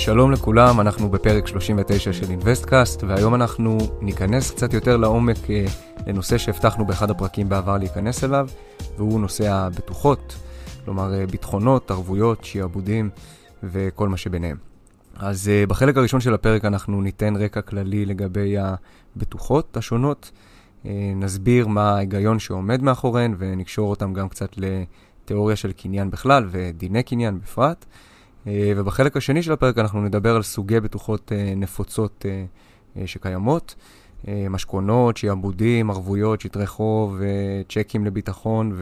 שלום לכולם, אנחנו בפרק 39 של InvestCast, והיום אנחנו ניכנס קצת יותר לעומק אה, לנושא שהבטחנו באחד הפרקים בעבר להיכנס אליו, והוא נושא הבטוחות, כלומר אה, ביטחונות, ערבויות, שיעבודים וכל מה שביניהם. אז אה, בחלק הראשון של הפרק אנחנו ניתן רקע כללי לגבי הבטוחות השונות, נסביר מה ההיגיון שעומד מאחוריהן ונקשור אותם גם קצת לתיאוריה של קניין בכלל ודיני קניין בפרט. אה, ובחלק השני של הפרק אנחנו נדבר על סוגי בטוחות אה, נפוצות אה, שקיימות, משכונות, שיעבודים, ערבויות, שטרי חוב, צ'קים לביטחון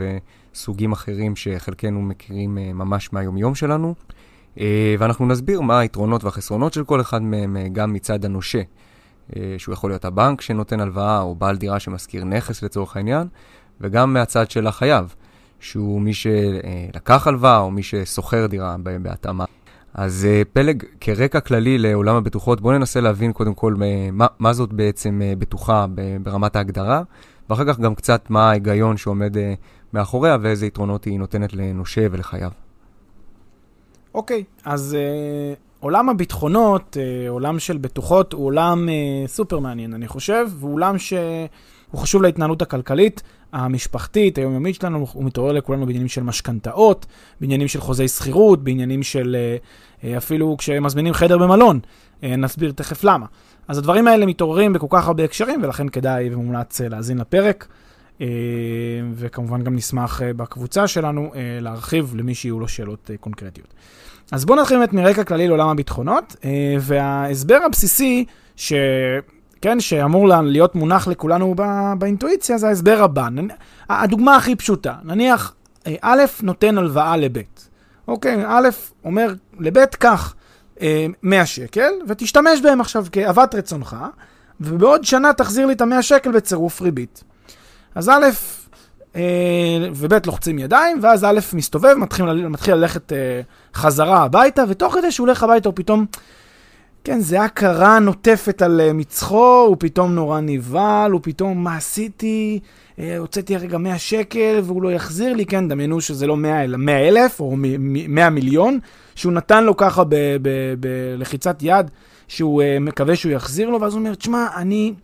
וסוגים אחרים שחלקנו מכירים ממש מהיומיום שלנו. ואנחנו נסביר מה היתרונות והחסרונות של כל אחד מהם, גם מצד הנושה, שהוא יכול להיות הבנק שנותן הלוואה או בעל דירה שמשכיר נכס לצורך העניין, וגם מהצד של החייב. שהוא מי שלקח הלוואה או מי ששוכר דירה בהתאמה. אז אה, פלג, כרקע כללי לעולם הבטוחות, בואו ננסה להבין קודם כל אה, מה, מה זאת בעצם אה, בטוחה ברמת ההגדרה, ואחר כך גם קצת מה ההיגיון שעומד מאחוריה ואיזה יתרונות היא נותנת לנושה ולחייו. אוקיי, okay, אז uh, עולם הביטחונות, uh, עולם של בטוחות, הוא עולם uh, סופר מעניין, אני חושב, והוא עולם שהוא חשוב להתנהלות הכלכלית. המשפחתית, היומיומית שלנו, הוא מתעורר לכולנו בעניינים של משכנתאות, בעניינים של חוזי שכירות, בעניינים של אה, אה, אפילו כשמזמינים חדר במלון. אה, נסביר תכף למה. אז הדברים האלה מתעוררים בכל כך הרבה הקשרים, ולכן כדאי ומומלץ להאזין לפרק. וכמובן גם נשמח בקבוצה שלנו להרחיב למי שיהיו לו שאלות קונקרטיות. אז בואו נתחיל באמת מרקע כללי לעולם הביטחונות, וההסבר הבסיסי, ש... כן, שאמור להיות מונח לכולנו בא, באינטואיציה, זה ההסבר הבא. הדוגמה הכי פשוטה, נניח אה, א' נותן הלוואה לב', אוקיי, א' אומר לב' קח 100 אה, שקל ותשתמש בהם עכשיו כאוות רצונך, ובעוד שנה תחזיר לי את ה-100 שקל בצירוף ריבית. אז א', אה, וב' לוחצים ידיים, ואז א' מסתובב, מתחיל, מתחיל ללכת חזרה הביתה, ותוך כדי שהוא הולך הביתה הוא פתאום... כן, זה הכרה נוטפת על אה, מצחו, הוא פתאום נורא נבהל, הוא פתאום, מה עשיתי? אה, הוצאתי הרגע 100 שקל והוא לא יחזיר לי, כן, דמיינו שזה לא 100 אלא 100 אלף או 100 מיליון, שהוא נתן לו ככה בלחיצת יד, שהוא uh, מקווה שהוא יחזיר לו, ואז הוא אומר, תשמע, אני...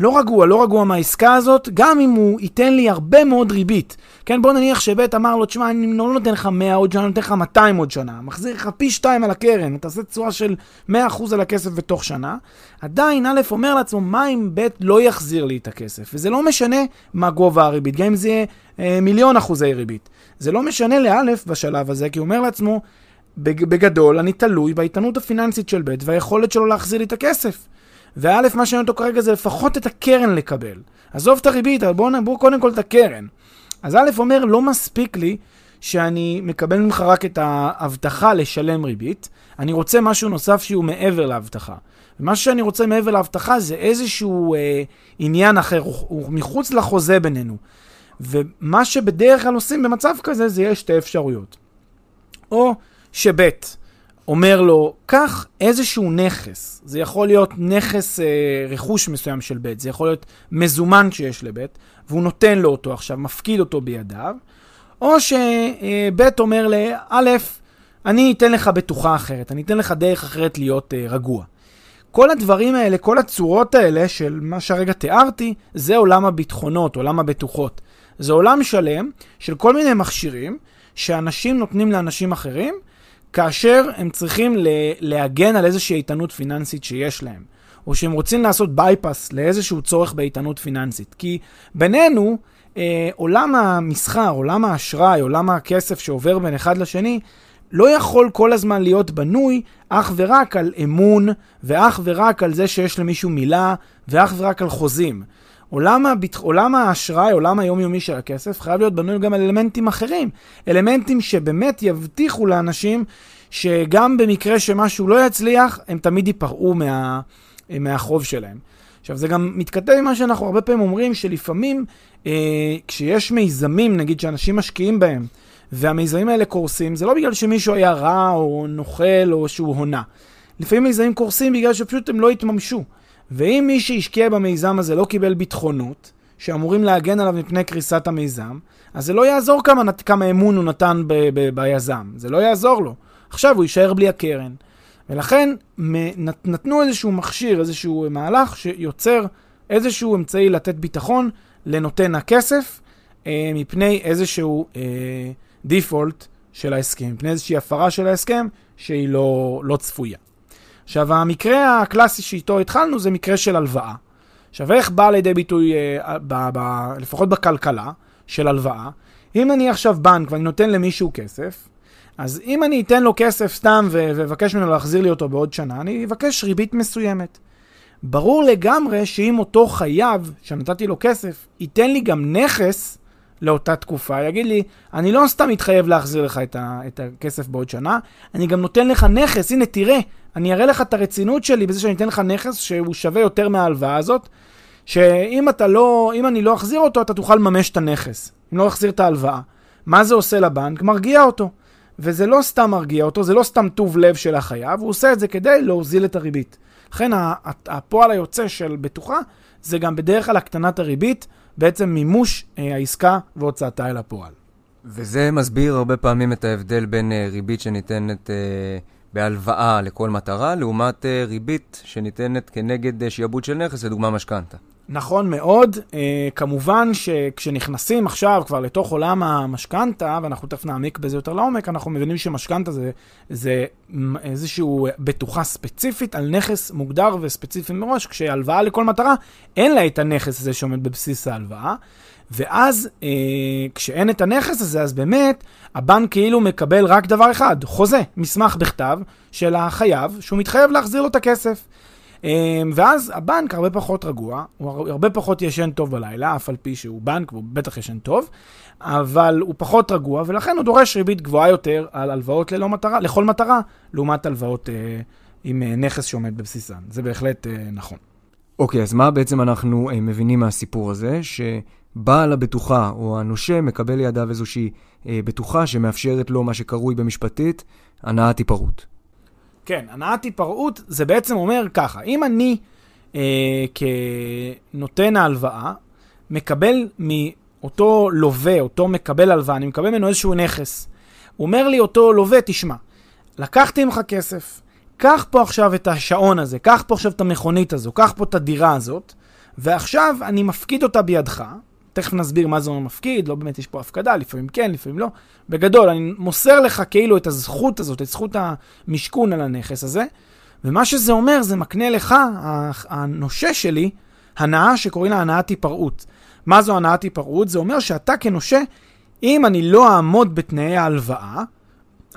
לא רגוע, לא רגוע מהעסקה הזאת, גם אם הוא ייתן לי הרבה מאוד ריבית. כן, בוא נניח שבית אמר לו, תשמע, אני לא נותן לך 100 עוד שנה, אני נותן לך 200 עוד שנה. מחזיר לך פי 2 על הקרן, אתה עושה תשואה של 100% על הכסף בתוך שנה. עדיין, א' אומר לעצמו, מה אם בית לא יחזיר לי את הכסף? וזה לא משנה מה גובה הריבית, גם אם זה יהיה אה, מיליון אחוזי ריבית. זה לא משנה לאלף בשלב הזה, כי הוא אומר לעצמו, בגדול, אני תלוי באיתנות הפיננסית של בית והיכולת שלו להחזיר לי את הכסף. וא', מה שעניין אותו כרגע זה לפחות את הקרן לקבל. עזוב את הריבית, אבל בואו בוא קודם כל את הקרן. אז א' אומר, לא מספיק לי שאני מקבל ממך רק את ההבטחה לשלם ריבית, אני רוצה משהו נוסף שהוא מעבר להבטחה. ומה שאני רוצה מעבר להבטחה זה איזשהו אה, עניין אחר, הוא, מחוץ לחוזה בינינו. ומה שבדרך כלל עושים במצב כזה, זה יש שתי אפשרויות. או שבית, אומר לו, קח איזשהו נכס, זה יכול להיות נכס, אה, רכוש מסוים של בית, זה יכול להיות מזומן שיש לבית, והוא נותן לו אותו עכשיו, מפקיד אותו בידיו, או שבית אומר לאלף, אני אתן לך בטוחה אחרת, אני אתן לך דרך אחרת להיות אה, רגוע. כל הדברים האלה, כל הצורות האלה של מה שהרגע תיארתי, זה עולם הביטחונות, עולם הבטוחות. זה עולם שלם של כל מיני מכשירים שאנשים נותנים לאנשים אחרים, כאשר הם צריכים להגן על איזושהי איתנות פיננסית שיש להם, או שהם רוצים לעשות בייפס לאיזשהו צורך באיתנות פיננסית. כי בינינו, אה, עולם המסחר, עולם האשראי, עולם הכסף שעובר בין אחד לשני, לא יכול כל הזמן להיות בנוי אך ורק על אמון, ואך ורק על זה שיש למישהו מילה, ואך ורק על חוזים. עולם, הביט... עולם האשראי, עולם היומיומי של הכסף, חייב להיות בנוי גם על אלמנטים אחרים. אלמנטים שבאמת יבטיחו לאנשים שגם במקרה שמשהו לא יצליח, הם תמיד ייפרעו מה... מהחוב שלהם. עכשיו, זה גם מתכתב עם מה שאנחנו הרבה פעמים אומרים, שלפעמים אה, כשיש מיזמים, נגיד, שאנשים משקיעים בהם, והמיזמים האלה קורסים, זה לא בגלל שמישהו היה רע או נוכל או שהוא הונה. לפעמים מיזמים קורסים בגלל שפשוט הם לא התממשו. ואם מי שהשקיע במיזם הזה לא קיבל ביטחונות, שאמורים להגן עליו מפני קריסת המיזם, אז זה לא יעזור כמה, כמה אמון הוא נתן ב, ב, ביזם, זה לא יעזור לו. עכשיו הוא יישאר בלי הקרן. ולכן נתנו איזשהו מכשיר, איזשהו מהלך שיוצר איזשהו אמצעי לתת ביטחון לנותן הכסף אה, מפני איזשהו אה, דיפולט של ההסכם, מפני איזושהי הפרה של ההסכם שהיא לא, לא צפויה. עכשיו, המקרה הקלאסי שאיתו התחלנו זה מקרה של הלוואה. עכשיו, איך בא לידי ביטוי, אה, ב, ב, לפחות בכלכלה של הלוואה? אם אני עכשיו בנק ואני נותן למישהו כסף, אז אם אני אתן לו כסף סתם ואבקש ממנו להחזיר לי אותו בעוד שנה, אני אבקש ריבית מסוימת. ברור לגמרי שאם אותו חייב שנתתי לו כסף, ייתן לי גם נכס לאותה תקופה, יגיד לי, אני לא סתם מתחייב להחזיר לך את, ה, את הכסף בעוד שנה, אני גם נותן לך נכס, הנה תראה, אני אראה לך את הרצינות שלי בזה שאני אתן לך נכס שהוא שווה יותר מההלוואה הזאת, שאם אתה לא, אם אני לא אחזיר אותו, אתה תוכל לממש את הנכס, אם לא אחזיר את ההלוואה. מה זה עושה לבנק? מרגיע אותו. וזה לא סתם מרגיע אותו, זה לא סתם טוב לב של החייב, הוא עושה את זה כדי להוזיל את הריבית. לכן הפועל היוצא של בטוחה זה גם בדרך כלל הקטנת הריבית, בעצם מימוש אה, העסקה והוצאתה אל הפועל. וזה מסביר הרבה פעמים את ההבדל בין אה, ריבית שניתנת אה, בהלוואה לכל מטרה, לעומת אה, ריבית שניתנת כנגד אה, שיעבוד של נכס, לדוגמה משכנתה. נכון מאוד. אה, כמובן שכשנכנסים עכשיו כבר לתוך עולם המשכנתה, ואנחנו תכף נעמיק בזה יותר לעומק, אנחנו מבינים שמשכנתה זה, זה איזושהי בטוחה ספציפית על נכס מוגדר וספציפי מראש, כשהלוואה לכל מטרה, אין לה את הנכס הזה שעומד בבסיס ההלוואה. ואז אה, כשאין את הנכס הזה, אז באמת הבנק כאילו מקבל רק דבר אחד, חוזה, מסמך בכתב של החייב, שהוא מתחייב להחזיר לו את הכסף. אמ, ואז הבנק הרבה פחות רגוע, הוא הרבה פחות ישן טוב בלילה, אף על פי שהוא בנק והוא בטח ישן טוב, אבל הוא פחות רגוע, ולכן הוא דורש ריבית גבוהה יותר על הלוואות ללא מטרה, לכל מטרה, לעומת הלוואות אה, עם אה, נכס שעומד בבסיסן. זה בהחלט אה, נכון. אוקיי, okay, אז מה בעצם אנחנו אה, מבינים מהסיפור הזה? שבעל הבטוחה או הנושה מקבל לידיו איזושהי אה, בטוחה שמאפשרת לו מה שקרוי במשפטית הנעת היפרעות. כן, הנעת היפרעות זה בעצם אומר ככה, אם אני אה, כנותן ההלוואה מקבל מאותו לווה, אותו מקבל הלוואה, אני מקבל ממנו איזשהו נכס. אומר לי אותו לווה, תשמע, לקחתי ממך כסף, קח פה עכשיו את השעון הזה, קח פה עכשיו את המכונית הזו, קח פה את הדירה הזאת, ועכשיו אני מפקיד אותה בידך, תכף נסביר מה זה אומר מפקיד, לא באמת יש פה הפקדה, לפעמים כן, לפעמים לא. בגדול, אני מוסר לך כאילו את הזכות הזאת, את זכות המשכון על הנכס הזה, ומה שזה אומר, זה מקנה לך, הנושה שלי, הנאה שקוראים לה הנאת היפרעות. מה זו הנאת היפרעות? זה אומר שאתה כנושה, אם אני לא אעמוד בתנאי ההלוואה,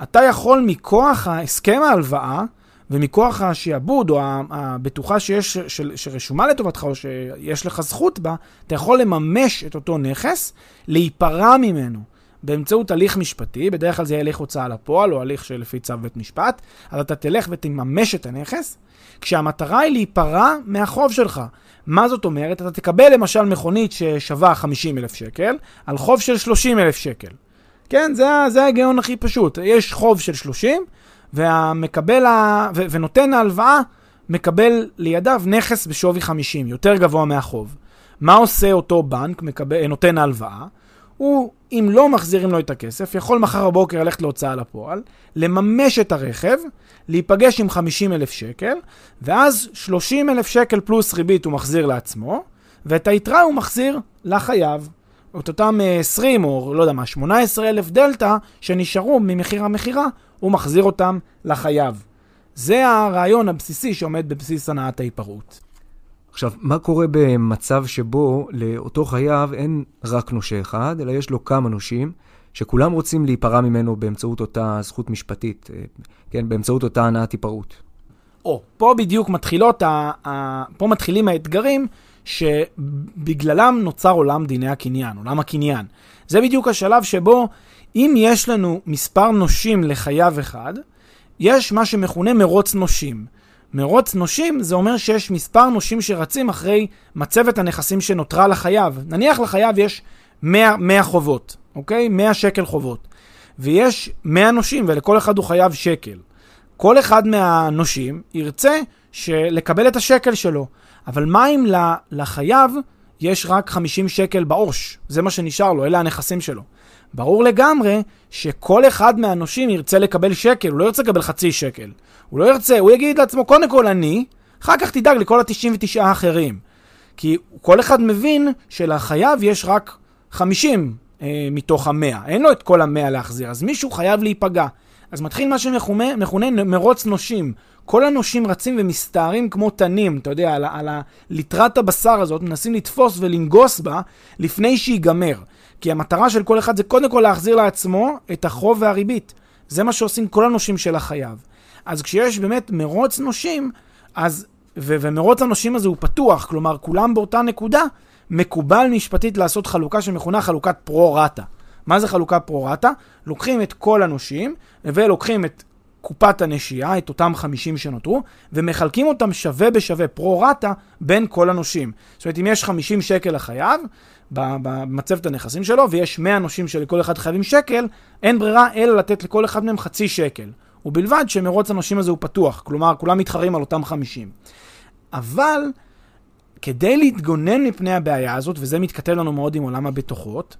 אתה יכול מכוח הסכם ההלוואה, ומכוח השעבוד או הבטוחה שיש, של, שרשומה לטובתך או שיש לך זכות בה, אתה יכול לממש את אותו נכס, להיפרע ממנו באמצעות הליך משפטי, בדרך כלל זה יהיה הליך הוצאה לפועל או הליך שלפי צו בית משפט, אז אתה תלך ותממש את הנכס, כשהמטרה היא להיפרע מהחוב שלך. מה זאת אומרת? אתה תקבל למשל מכונית ששווה 50 אלף שקל, על חוב של 30 אלף שקל. כן, זה, זה ההיגיון הכי פשוט. יש חוב של 30, והמקבל, ה... ו... ונותן ההלוואה מקבל לידיו נכס בשווי 50, יותר גבוה מהחוב. מה עושה אותו בנק, מקבל, נותן ההלוואה? הוא, אם לא מחזירים לו את הכסף, יכול מחר בבוקר ללכת להוצאה לפועל, לממש את הרכב, להיפגש עם 50 אלף שקל, ואז 30 אלף שקל פלוס ריבית הוא מחזיר לעצמו, ואת היתרה הוא מחזיר לחייב. את אותם 20 או לא יודע מה, 18 אלף דלתא שנשארו ממחיר המכירה, הוא מחזיר אותם לחייב. זה הרעיון הבסיסי שעומד בבסיס הנעת ההיפרעות. עכשיו, מה קורה במצב שבו לאותו חייב אין רק נושה אחד, אלא יש לו כמה נושים, שכולם רוצים להיפרע ממנו באמצעות אותה זכות משפטית, אה, כן, באמצעות אותה הנעת היפרעות? או, פה בדיוק מתחילות, ה, ה, פה מתחילים האתגרים שבגללם נוצר עולם דיני הקניין, עולם הקניין. זה בדיוק השלב שבו אם יש לנו מספר נושים לחייב אחד, יש מה שמכונה מרוץ נושים. מרוץ נושים זה אומר שיש מספר נושים שרצים אחרי מצבת הנכסים שנותרה לחייב. נניח לחייב יש 100, 100 חובות, אוקיי? 100 שקל חובות. ויש 100 נושים ולכל אחד הוא חייב שקל. כל אחד מהנושים ירצה לקבל את השקל שלו. אבל מה אם לחייב יש רק 50 שקל בעו"ש? זה מה שנשאר לו, אלה הנכסים שלו. ברור לגמרי שכל אחד מהנושים ירצה לקבל שקל, הוא לא ירצה לקבל חצי שקל. הוא לא ירצה, הוא יגיד לעצמו, קודם כל אני, אחר כך תדאג לכל ה-99 האחרים. כי כל אחד מבין שלחייב יש רק 50 אה, מתוך ה-100, אין לו את כל ה-100 להחזיר, אז מישהו חייב להיפגע. אז מתחיל מה שמכונה מרוץ נושים. כל הנושים רצים ומסתערים כמו תנים, אתה יודע, על, על ליטרת הבשר הזאת, מנסים לתפוס ולנגוס בה לפני שיגמר. כי המטרה של כל אחד זה קודם כל להחזיר לעצמו את החוב והריבית. זה מה שעושים כל הנושים של החייב. אז כשיש באמת מרוץ נושים, אז, ו- ומרוץ הנושים הזה הוא פתוח, כלומר כולם באותה נקודה, מקובל משפטית לעשות חלוקה שמכונה חלוקת פרו-רטה. מה זה חלוקה פרו-רטה? לוקחים את כל הנושים, ולוקחים את קופת הנשייה, את אותם 50 שנותרו, ומחלקים אותם שווה בשווה, פרו-רטה, בין כל הנושים. זאת אומרת, אם יש 50 שקל לחייב, במצבת הנכסים שלו, ויש 100 נושים שלכל אחד חייבים שקל, אין ברירה אלא לתת לכל אחד מהם חצי שקל. ובלבד שמרוץ הנושים הזה הוא פתוח, כלומר, כולם מתחרים על אותם 50. אבל, כדי להתגונן מפני הבעיה הזאת, וזה מתכתב לנו מאוד עם עולם הבטוחות,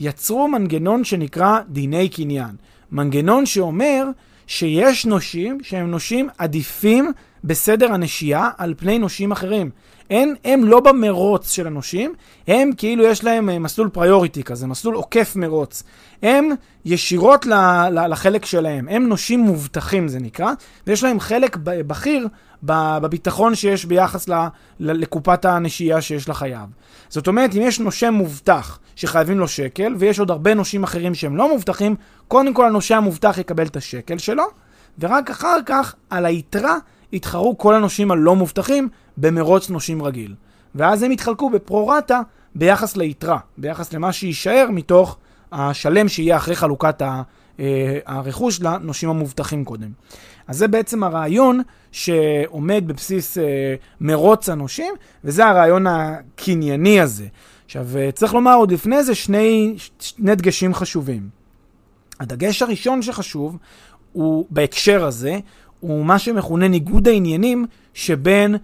יצרו מנגנון שנקרא דיני קניין. מנגנון שאומר שיש נושים שהם נושים עדיפים בסדר הנשייה על פני נושים אחרים. הם, הם לא במרוץ של הנושים, הם כאילו יש להם אה, מסלול פריוריטי כזה, מסלול עוקף מרוץ. הם ישירות ל, ל, לחלק שלהם, הם נושים מובטחים זה נקרא, ויש להם חלק בכיר בביטחון שיש ביחס ל, ל, לקופת הנשייה שיש לחייב. זאת אומרת, אם יש נושה מובטח שחייבים לו שקל, ויש עוד הרבה נושים אחרים שהם לא מובטחים, קודם כל הנושה המובטח יקבל את השקל שלו, ורק אחר כך, על היתרה, יתחרו כל הנושים הלא מובטחים במרוץ נושים רגיל. ואז הם יתחלקו בפרו-רטה ביחס ליתרה, ביחס למה שיישאר מתוך השלם שיהיה אחרי חלוקת אה, הרכוש לנושים המובטחים קודם. אז זה בעצם הרעיון שעומד בבסיס אה, מרוץ הנושים, וזה הרעיון הקנייני הזה. עכשיו, אה, צריך לומר עוד לפני זה שני, שני דגשים חשובים. הדגש הראשון שחשוב הוא בהקשר הזה, הוא מה שמכונה ניגוד העניינים שבין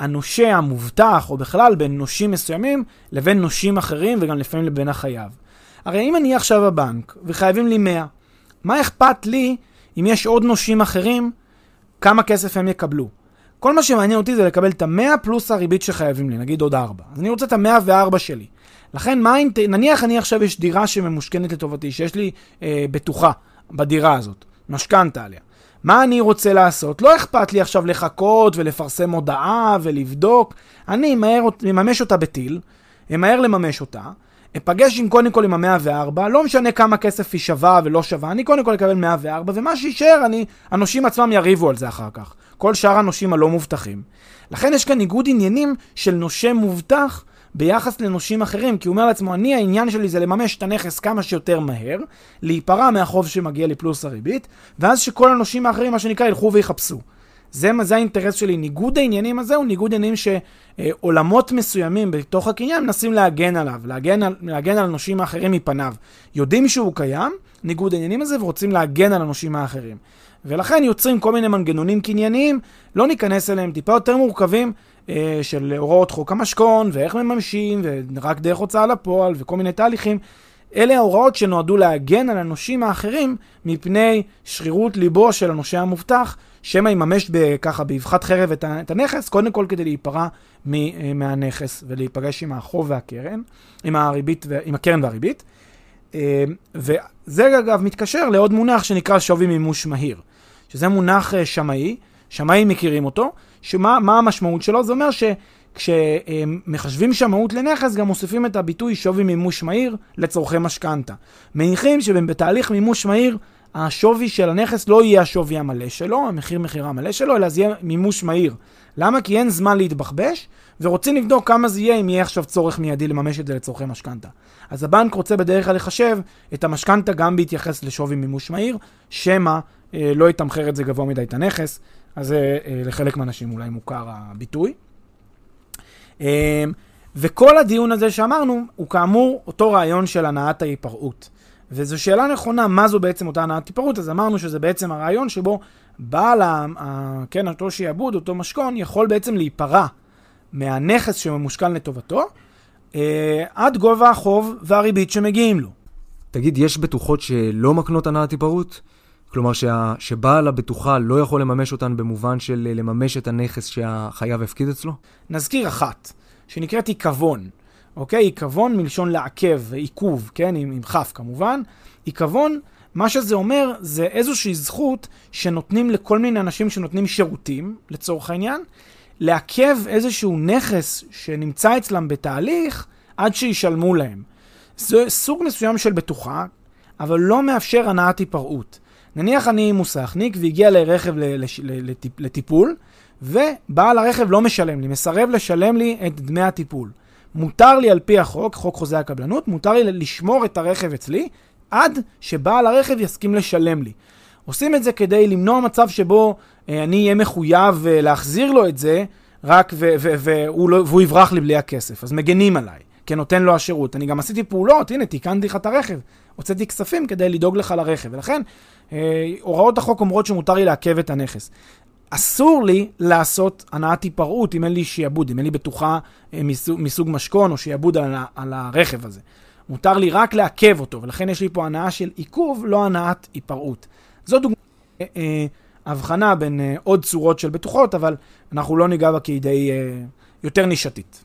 הנושה המובטח, או בכלל בין נושים מסוימים, לבין נושים אחרים, וגם לפעמים לבין החייב. הרי אם אני עכשיו בבנק, וחייבים לי 100, מה אכפת לי אם יש עוד נושים אחרים, כמה כסף הם יקבלו? כל מה שמעניין אותי זה לקבל את ה-100 פלוס הריבית שחייבים לי, נגיד עוד 4. אז אני רוצה את ה-104 שלי. לכן, מה אינט... נניח אני עכשיו יש דירה שממושכנת לטובתי, שיש לי אה, בטוחה בדירה הזאת, משכנתה עליה. מה אני רוצה לעשות? לא אכפת לי עכשיו לחכות ולפרסם הודעה ולבדוק. אני אממש אותה בטיל, אמהר לממש אותה, אפגש עם קודם כל עם המאה וארבע, לא משנה כמה כסף היא שווה ולא שווה, אני קודם כל אקבל מאה וארבע, ומה שיישאר, אני, הנושים עצמם יריבו על זה אחר כך. כל שאר הנושים הלא מובטחים. לכן יש כאן ניגוד עניינים של נושה מובטח ביחס לנושים אחרים, כי הוא אומר לעצמו, אני העניין שלי זה לממש את הנכס כמה שיותר מהר, להיפרע מהחוב שמגיע לי פלוס הריבית, ואז שכל הנושים האחרים, מה שנקרא, ילכו ויחפשו. זה, זה האינטרס שלי. ניגוד העניינים הזה הוא ניגוד עניינים שעולמות מסוימים בתוך הקניין מנסים להגן עליו, להגן על, להגן על הנושים האחרים מפניו. יודעים שהוא קיים, ניגוד העניינים הזה, ורוצים להגן על הנושים האחרים. ולכן יוצרים כל מיני מנגנונים קנייניים, לא ניכנס אליהם, טיפה יותר מורכבים, אה, של הוראות חוק המשכון, ואיך מממשים, ורק דרך הוצאה לפועל, וכל מיני תהליכים. אלה ההוראות שנועדו להגן על הנושים האחרים מפני שרירות ליבו של הנושה המובטח, שמא יממש ככה באבחת חרב את הנכס, קודם כל כדי להיפרע אה, מהנכס ולהיפגש עם החוב והקרן, עם, הריבית, עם הקרן והריבית. אה, וזה אגב מתקשר לעוד מונח שנקרא שווי מימוש מהיר, שזה מונח אה, שמאי, שמאים מכירים אותו, שמה המשמעות שלו? זה אומר ש... כשמחשבים שמאות לנכס, גם מוסיפים את הביטוי שווי מימוש מהיר לצורכי משכנתה. מניחים שבתהליך מימוש מהיר, השווי של הנכס לא יהיה השווי המלא שלו, המחיר מכירה המלא שלו, אלא זה יהיה מימוש מהיר. למה? כי אין זמן להתבחבש, ורוצים לבדוק כמה זה יהיה אם יהיה עכשיו צורך מיידי לממש את זה לצורכי משכנתה. אז הבנק רוצה בדרך כלל לחשב את המשכנתה גם בהתייחס לשווי מימוש מהיר, שמא אה, לא יתמחר את זה גבוה מדי את הנכס, אז אה, אה, לחלק מהאנשים אולי מוכר הביטוי. אה, וכל הדיון הזה שאמרנו, הוא כאמור אותו רעיון של הנעת ההיפרעות. וזו שאלה נכונה, מה זו בעצם אותה הנעת היפרעות? אז אמרנו שזה בעצם הרעיון שבו בעל, ה, ה, כן, אותו שיעבוד, אותו משכון, יכול בעצם להיפרע מהנכס שממושכן לטובתו, אה, עד גובה החוב והריבית שמגיעים לו. תגיד, יש בטוחות שלא מקנות הנעת היפרעות? כלומר שה, שבעל הבטוחה לא יכול לממש אותן במובן של לממש את הנכס שהחייב הפקיד אצלו? נזכיר אחת, שנקראת עיכבון. אוקיי? עיכבון מלשון לעכב, עיכוב, כן? עם, עם כף כמובן. עיכבון, מה שזה אומר, זה איזושהי זכות שנותנים לכל מיני אנשים שנותנים שירותים, לצורך העניין, לעכב איזשהו נכס שנמצא אצלם בתהליך עד שישלמו להם. זה סוג מסוים של בטוחה, אבל לא מאפשר הנעת היפרעות. נניח אני מוסכניק והגיע לרכב לטיפול, ובעל הרכב לא משלם לי, מסרב לשלם לי את דמי הטיפול. מותר לי על פי החוק, חוק חוזה הקבלנות, מותר לי לשמור את הרכב אצלי עד שבעל הרכב יסכים לשלם לי. עושים את זה כדי למנוע מצב שבו אה, אני אהיה מחויב אה, להחזיר לו את זה, רק ו- ו- והוא, לא, והוא יברח לי בלי הכסף. אז מגנים עליי, כנותן לו השירות. אני גם עשיתי פעולות, הנה, תיקנתי לך את הרכב. הוצאתי כספים כדי לדאוג לך לרכב, ולכן אה, הוראות החוק אומרות שמותר לי לעכב את הנכס. אסור לי לעשות הנעת היפרעות אם אין לי שיעבוד, אם אין לי בטוחה אה, מסוג, מסוג משכון או שיעבוד על, על הרכב הזה. מותר לי רק לעכב אותו, ולכן יש לי פה הנעה של עיכוב, לא הנעת היפרעות. זו דוגמה, אה, אה, הבחנה בין אה, עוד צורות של בטוחות, אבל אנחנו לא ניגע בה כדי אה, יותר נישתית.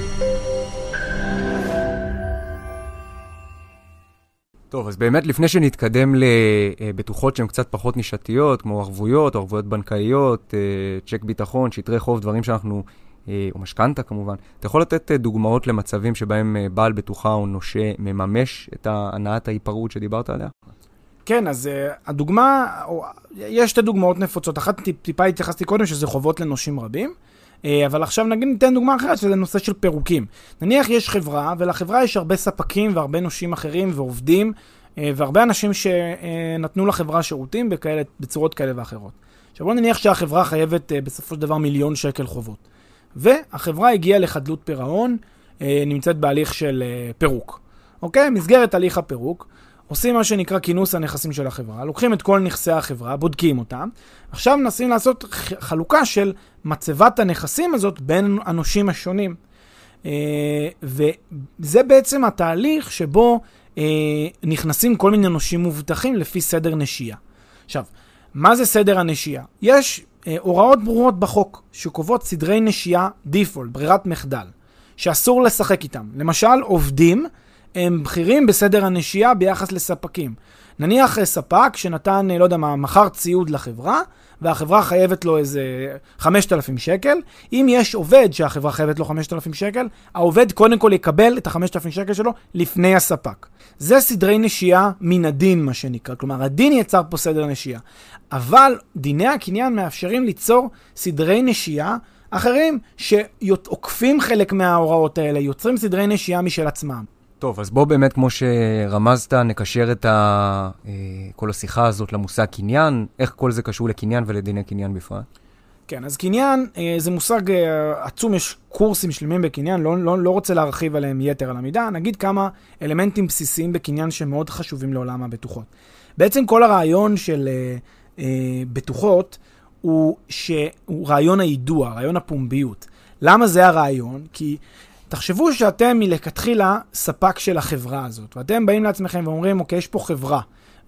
טוב, אז באמת לפני שנתקדם לבטוחות שהן קצת פחות נישתיות, כמו ערבויות, ערבויות בנקאיות, אה, צ'ק ביטחון, שטרי חוב, דברים שאנחנו אה, או משכנתה כמובן. אתה יכול לתת אה, דוגמאות למצבים שבהם אה, בעל בטוחה או נושה מממש את הנעת ההיפרעות שדיברת עליה? כן, אז uh, הדוגמה, או, יש שתי דוגמאות נפוצות. אחת טיפ, טיפה התייחסתי קודם, שזה חובות לנושים רבים. Uh, אבל עכשיו נגיד ניתן דוגמה אחרת, שזה נושא של פירוקים. נניח יש חברה, ולחברה יש הרבה ספקים והרבה נושים אחרים ועובדים, uh, והרבה אנשים שנתנו לחברה שירותים בכאלה, בצורות כאלה ואחרות. עכשיו בוא נניח שהחברה חייבת uh, בסופו של דבר מיליון שקל חובות. והחברה הגיעה לחדלות פירעון, אה, נמצאת בהליך של אה, פירוק. אוקיי? מסגרת הליך הפירוק, עושים מה שנקרא כינוס הנכסים של החברה, לוקחים את כל נכסי החברה, בודקים אותם, עכשיו מנסים לעשות חלוקה של מצבת הנכסים הזאת בין הנושים השונים. אה, וזה בעצם התהליך שבו נכנסים כל מיני נושים מובטחים לפי סדר נשייה. עכשיו, מה זה סדר הנשייה? יש אה, הוראות ברורות בחוק שקובעות סדרי נשייה דיפולט, ברירת מחדל, שאסור לשחק איתם. למשל, עובדים הם בכירים בסדר הנשייה ביחס לספקים. נניח אה, ספק שנתן, אה, לא יודע מה, מכר ציוד לחברה, והחברה חייבת לו איזה 5,000 שקל. אם יש עובד שהחברה חייבת לו 5,000 שקל, העובד קודם כל יקבל את ה-5,000 שקל שלו לפני הספק. זה סדרי נשייה מן הדין, מה שנקרא. כלומר, הדין יצר פה סדר נשייה. אבל דיני הקניין מאפשרים ליצור סדרי נשייה אחרים שעוקפים חלק מההוראות האלה, יוצרים סדרי נשייה משל עצמם. טוב, אז בוא באמת, כמו שרמזת, נקשר את ה... אה, כל השיחה הזאת למושג קניין, איך כל זה קשור לקניין ולדיני קניין בפרט. כן, אז קניין אה, זה מושג אה, עצום, יש קורסים שלמים בקניין, לא, לא, לא רוצה להרחיב עליהם יתר על המידה, נגיד כמה אלמנטים בסיסיים בקניין שמאוד חשובים לעולם הבטוחות. בעצם כל הרעיון של אה, אה, בטוחות הוא, ש... הוא רעיון היידוע, רעיון הפומביות. למה זה הרעיון? כי תחשבו שאתם מלכתחילה ספק של החברה הזאת, ואתם באים לעצמכם ואומרים, אוקיי, יש פה חברה,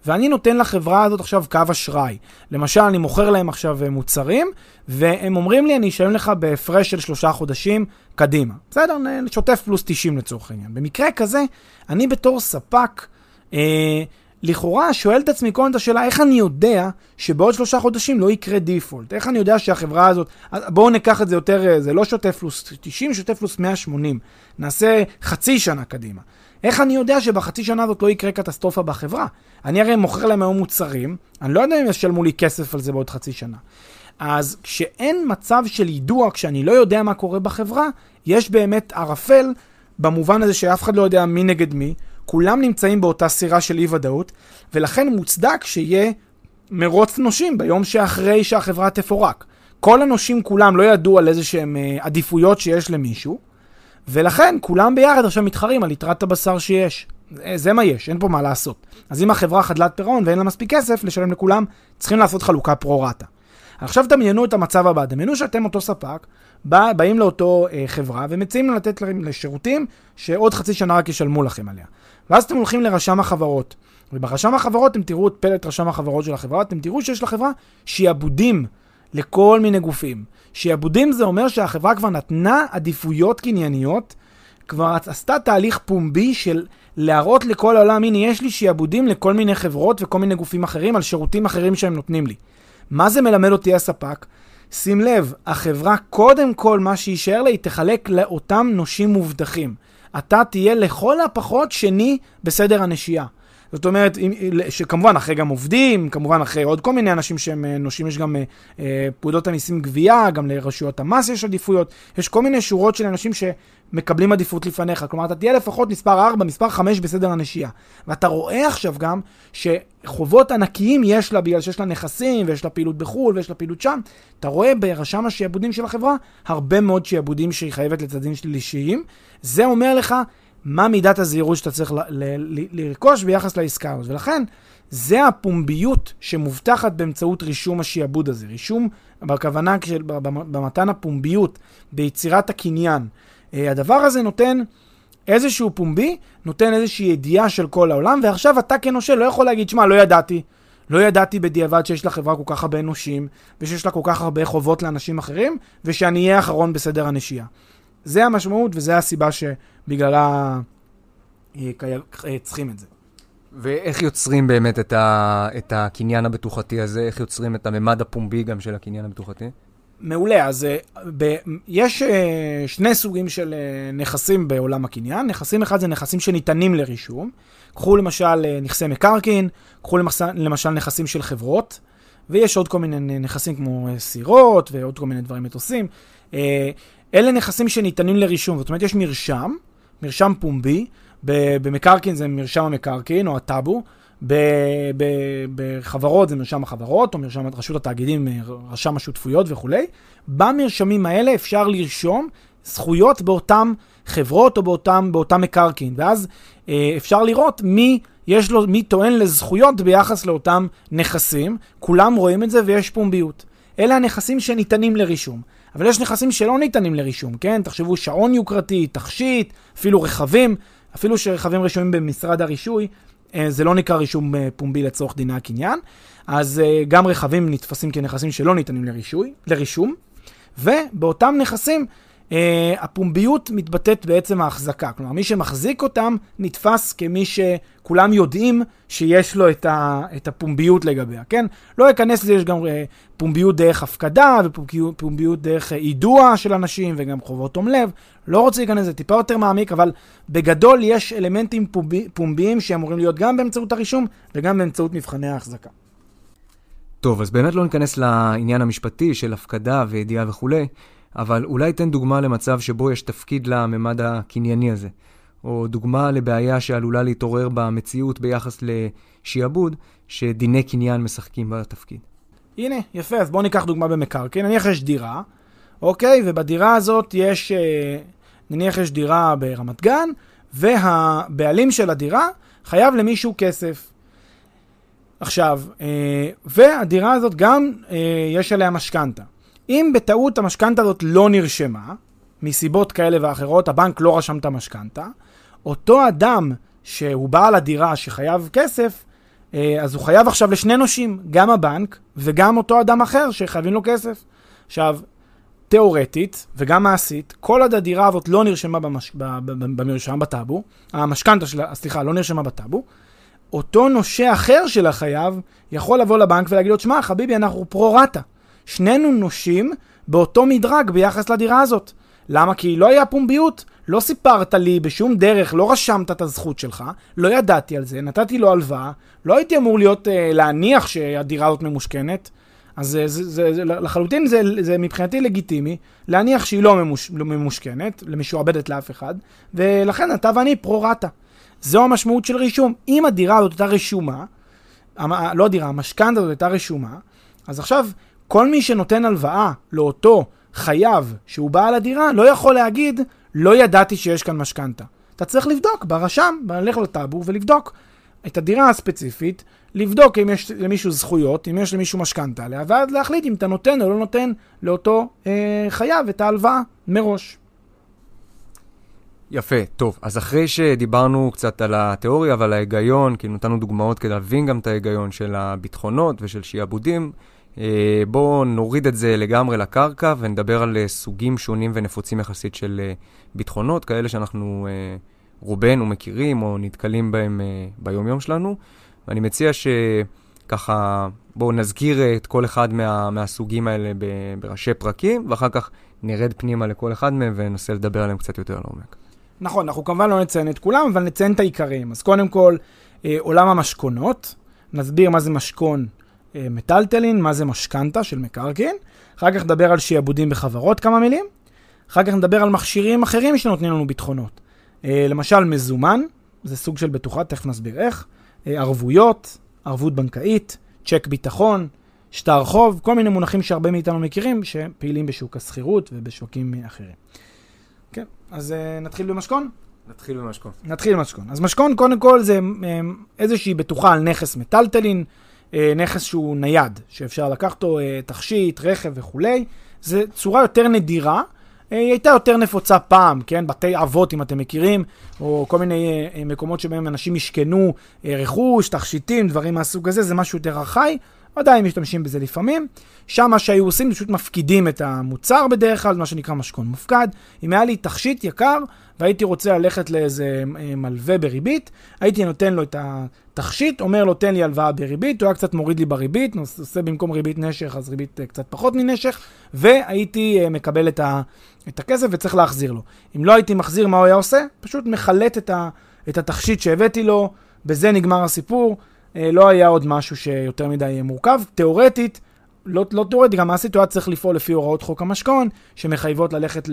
ואני נותן לחברה הזאת עכשיו קו אשראי. למשל, אני מוכר להם עכשיו אה, מוצרים, והם אומרים לי, אני אשלם לך בהפרש של שלושה חודשים קדימה. בסדר? שוטף פלוס 90 לצורך העניין. במקרה כזה, אני בתור ספק, אה, לכאורה שואל את עצמי קודם את השאלה, איך אני יודע שבעוד שלושה חודשים לא יקרה דיפולט? איך אני יודע שהחברה הזאת, בואו ניקח את זה יותר, אה, זה לא שוטף פלוס 90, שוטף פלוס 180. נעשה חצי שנה קדימה. איך אני יודע שבחצי שנה הזאת לא יקרה קטסטרופה בחברה? אני הרי מוכר להם היום מוצרים, אני לא יודע אם ישלמו לי כסף על זה בעוד חצי שנה. אז כשאין מצב של יידוע, כשאני לא יודע מה קורה בחברה, יש באמת ערפל במובן הזה שאף אחד לא יודע מי נגד מי, כולם נמצאים באותה סירה של אי-ודאות, ולכן מוצדק שיהיה מרוץ נושים ביום שאחרי שהחברה תפורק. כל הנושים כולם לא ידעו על איזה שהם אה, עדיפויות שיש למישהו, ולכן כולם ביחד עכשיו מתחרים על יתרת הבשר שיש. זה מה יש, אין פה מה לעשות. אז אם החברה חדלת פירעון ואין לה מספיק כסף לשלם לכולם, צריכים לעשות חלוקה פרו-רטה. עכשיו דמיינו את המצב הבא, דמיינו שאתם אותו ספק, בא, באים לאותו אה, חברה ומציעים לתת לשירותים שעוד חצי שנה רק ישלמו לכם עליה. ואז אתם הולכים לרשם החברות. וברשם החברות אתם תראו את פלט רשם החברות של החברה, אתם תראו שיש לחברה שיעבודים לכל מיני גופים. שיעבודים זה אומר שהחברה כבר נתנה עדיפויות קנייניות, כבר עשתה תהליך פומבי של להראות לכל העולם, הנה יש לי שיעבודים לכל מיני חברות וכל מיני גופים אחרים על שירותים אחרים שהם נותנים לי. מה זה מלמד אותי הספק? שים לב, החברה קודם כל מה שיישאר לה היא תחלק לאותם נושים מובטחים. אתה תהיה לכל הפחות שני בסדר הנשייה. זאת אומרת, שכמובן אחרי גם עובדים, כמובן אחרי עוד כל מיני אנשים שהם אה, נושים, יש גם אה, אה, פקודות המיסים גבייה, גם לרשויות המס יש עדיפויות, יש כל מיני שורות של אנשים שמקבלים עדיפות לפניך. כלומר, אתה תהיה לפחות מספר 4, מספר 5 בסדר הנשייה. ואתה רואה עכשיו גם שחובות ענקיים יש לה בגלל שיש לה נכסים, ויש לה פעילות בחו"ל, ויש לה פעילות שם. אתה רואה ברשם השעבודים של החברה הרבה מאוד שעבודים שהיא חייבת לצדדים שלישיים. זה אומר לך, מה מידת הזהירות שאתה צריך ל- ל- ל- לרכוש ביחס לעסקה הזאת. ולכן, זה הפומביות שמובטחת באמצעות רישום השיעבוד הזה. רישום, בכוונה, של, במתן הפומביות, ביצירת הקניין. אה, הדבר הזה נותן איזשהו פומבי, נותן איזושהי ידיעה של כל העולם, ועכשיו אתה כנושה לא יכול להגיד, שמע, לא ידעתי. לא ידעתי בדיעבד שיש לחברה כל כך הרבה נושים, ושיש לה כל כך הרבה חובות לאנשים אחרים, ושאני אהיה האחרון בסדר הנשייה. זה המשמעות וזה הסיבה שבגללה אה, אה, צריכים את זה. ואיך יוצרים באמת את, ה, את הקניין הבטוחתי הזה? איך יוצרים את הממד הפומבי גם של הקניין הבטוחתי? מעולה, אז אה, ב, יש שני סוגים של נכסים בעולם הקניין. נכסים אחד זה נכסים שניתנים לרישום. קחו למשל נכסי מקרקעין, קחו למשל, למשל נכסים של חברות, ויש עוד כל מיני נכסים כמו סירות ועוד כל מיני דברים מטוסים. אלה נכסים שניתנים לרישום, זאת אומרת יש מרשם, מרשם פומבי, במקרקעין זה מרשם המקרקעין או הטאבו, בחברות זה מרשם החברות, או מרשם רשות התאגידים, רשם השותפויות וכולי. במרשמים האלה אפשר לרשום זכויות באותן חברות או באותם, באותם מקרקעין, ואז אה, אפשר לראות מי יש לו, מי טוען לזכויות ביחס לאותם נכסים, כולם רואים את זה ויש פומביות. אלה הנכסים שניתנים לרישום. אבל יש נכסים שלא ניתנים לרישום, כן? תחשבו שעון יוקרתי, תכשיט, אפילו רכבים, אפילו שרכבים רשומים במשרד הרישוי, אה, זה לא נקרא רישום אה, פומבי לצורך דיני הקניין. אז אה, גם רכבים נתפסים כנכסים שלא ניתנים לרישוי, לרישום, ובאותם נכסים הפומביות מתבטאת בעצם ההחזקה. כלומר, מי שמחזיק אותם נתפס כמי שכולם יודעים שיש לו את, ה, את הפומביות לגביה, כן? לא אכנס לזה, יש גם uh, פומביות דרך הפקדה ופומביות דרך uh, יידוע של אנשים וגם חובות תום לב. לא רוצה להיכנס לזה טיפה יותר מעמיק, אבל בגדול יש אלמנטים פומבי, פומביים שאמורים להיות גם באמצעות הרישום וגם באמצעות מבחני ההחזקה. טוב, אז באמת לא ניכנס לעניין המשפטי של הפקדה וידיעה וכולי. אבל אולי תן דוגמה למצב שבו יש תפקיד לממד הקנייני הזה, או דוגמה לבעיה שעלולה להתעורר במציאות ביחס לשעבוד, שדיני קניין משחקים בתפקיד. הנה, יפה, אז בואו ניקח דוגמה במקרקעין. נניח יש דירה, אוקיי? ובדירה הזאת יש, אה, נניח יש דירה ברמת גן, והבעלים של הדירה חייב למישהו כסף. עכשיו, אה, והדירה הזאת גם אה, יש עליה משכנתה. אם בטעות המשכנתה הזאת לא נרשמה, מסיבות כאלה ואחרות, הבנק לא רשם את המשכנתה, אותו אדם שהוא בעל הדירה שחייב כסף, אה, אז הוא חייב עכשיו לשני נושים, גם הבנק וגם אותו אדם אחר שחייבים לו כסף. עכשיו, תיאורטית וגם מעשית, כל עוד הדירה הזאת לא נרשמה במש... במרשם, בטאבו, המשכנתה שלה, סליחה, לא נרשמה בטאבו, אותו נושה אחר של החייב יכול לבוא לבנק ולהגיד לו, שמע, חביבי, אנחנו פרו-רטה. שנינו נושים באותו מדרג ביחס לדירה הזאת. למה? כי לא היה פומביות, לא סיפרת לי בשום דרך, לא רשמת את הזכות שלך, לא ידעתי על זה, נתתי לו הלוואה, לא הייתי אמור להיות, אה, להניח שהדירה הזאת ממושכנת. אז זה, זה, זה, לחלוטין זה, זה מבחינתי לגיטימי להניח שהיא לא, ממוש, לא ממושכנת, למשועבדת לאף אחד, ולכן אתה ואני פרו-רטה. זו המשמעות של רישום. אם הדירה הזאת הייתה רשומה, לא הדירה, המשכנתה הזאת הייתה רשומה, אז עכשיו כל מי שנותן הלוואה לאותו חייב שהוא בעל הדירה, לא יכול להגיד, לא ידעתי שיש כאן משכנתה. אתה צריך לבדוק ברשם, ללכת לטאבו ולבדוק את הדירה הספציפית, לבדוק אם יש למישהו זכויות, אם יש למישהו משכנתה עליה, ואז להחליט אם אתה נותן או לא נותן לאותו אה, חייב את ההלוואה מראש. יפה, טוב. אז אחרי שדיברנו קצת על התיאוריה ועל ההיגיון, כי נתנו דוגמאות כדי להבין גם את ההיגיון של הביטחונות ושל שיעבודים, בואו נוריד את זה לגמרי לקרקע ונדבר על אה, סוגים שונים ונפוצים יחסית של אה, ביטחונות, כאלה שאנחנו רובנו מכירים או נתקלים בהם ביומיום שלנו. ואני מציע שככה, בואו נזכיר את כל אחד מה, מהסוגים האלה בראשי פרקים, ואחר כך נרד פנימה לכל אחד מהם וננסה לדבר עליהם קצת יותר לעומק. נכון, אנחנו כמובן לא נציין את כולם, אבל נציין את העיקרים. אז קודם כל, עולם המשכונות, נסביר מה זה משכון אה, מטלטלין, מה זה משכנתה של מקרקעין. אחר כך נדבר על שיעבודים בחברות כמה מילים. אחר כך נדבר על מכשירים אחרים שנותנים לנו ביטחונות. אה, למשל מזומן, זה סוג של בטוחה, תכף נסביר איך. אה, ערבויות, ערבות בנקאית, צ'ק ביטחון, שטר חוב, כל מיני מונחים שהרבה מאיתנו מכירים, שפעילים בשוק השכירות ובשווקים אחרים. כן, אז נתחיל במשכון? נתחיל במשכון. נתחיל במשכון. אז משכון, קודם כל, זה איזושהי בטוחה על נכס מטלטלין, אה, נכס שהוא נייד, שאפשר לקחת אותו, אה, תכשיט, רכב וכולי. זו צורה יותר נדירה. אה, היא הייתה יותר נפוצה פעם, כן? בתי אבות, אם אתם מכירים, או כל מיני מקומות שבהם אנשים ישכנו רכוש, תכשיטים, דברים מהסוג הזה, זה משהו יותר ארכאי. עדיין משתמשים בזה לפעמים. שם מה שהיו עושים, פשוט מפקידים את המוצר בדרך כלל, מה שנקרא משכון מופקד. אם היה לי תכשיט יקר והייתי רוצה ללכת לאיזה אה, מלווה בריבית, הייתי נותן לו את התכשיט, אומר לו תן לי הלוואה בריבית, הוא היה קצת מוריד לי בריבית, עושה במקום ריבית נשך אז ריבית אה, קצת פחות מנשך, והייתי אה, מקבל את, ה, את הכסף וצריך להחזיר לו. אם לא הייתי מחזיר, מה הוא היה עושה? פשוט מחלט את, ה, את התכשיט שהבאתי לו, בזה נגמר הסיפור. אה, לא היה עוד משהו שיותר מדי מורכב. תיאורטית, לא, לא תיאורטית, גם הסיטואציה צריך לפעול לפי הוראות חוק המשכון, שמחייבות ללכת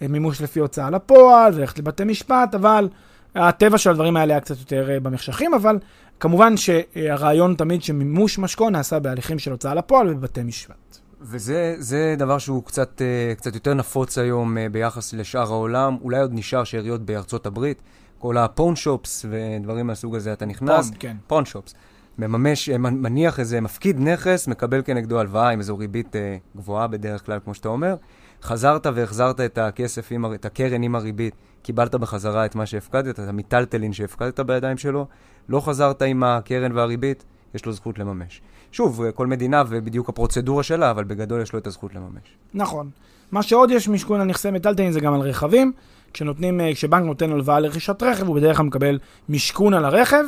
למימוש לפי הוצאה לפועל, וללכת לבתי משפט, אבל הטבע של הדברים האלה היה קצת יותר אה, במחשכים, אבל כמובן שהרעיון תמיד שמימוש משכון נעשה בהליכים של הוצאה לפועל ובבתי משפט. וזה דבר שהוא קצת, אה, קצת יותר נפוץ היום ביחס לשאר העולם, אולי עוד נשאר שאריות בארצות הברית. כל הפון שופס ודברים מהסוג הזה, אתה נכנס, פון, כן. פון שופס, מממש, אה, מניח איזה, מפקיד נכס, מקבל כנגדו הלוואה עם איזו ריבית אה, גבוהה בדרך כלל, כמו שאתה אומר, חזרת והחזרת את הכסף, עם, את הקרן עם הריבית, קיבלת בחזרה את מה שהפקדת, את המיטלטלין שהפקדת בידיים שלו, לא חזרת עם הקרן והריבית, יש לו זכות לממש. שוב, אה, כל מדינה ובדיוק הפרוצדורה שלה, אבל בגדול יש לו את הזכות לממש. נכון. מה שעוד יש משכון על נכסי מיטלטלין זה גם על רכבים. כשנותנים, אה, כשבנק נותן הלוואה לרכישת רכב, הוא בדרך כלל מקבל משכון על הרכב,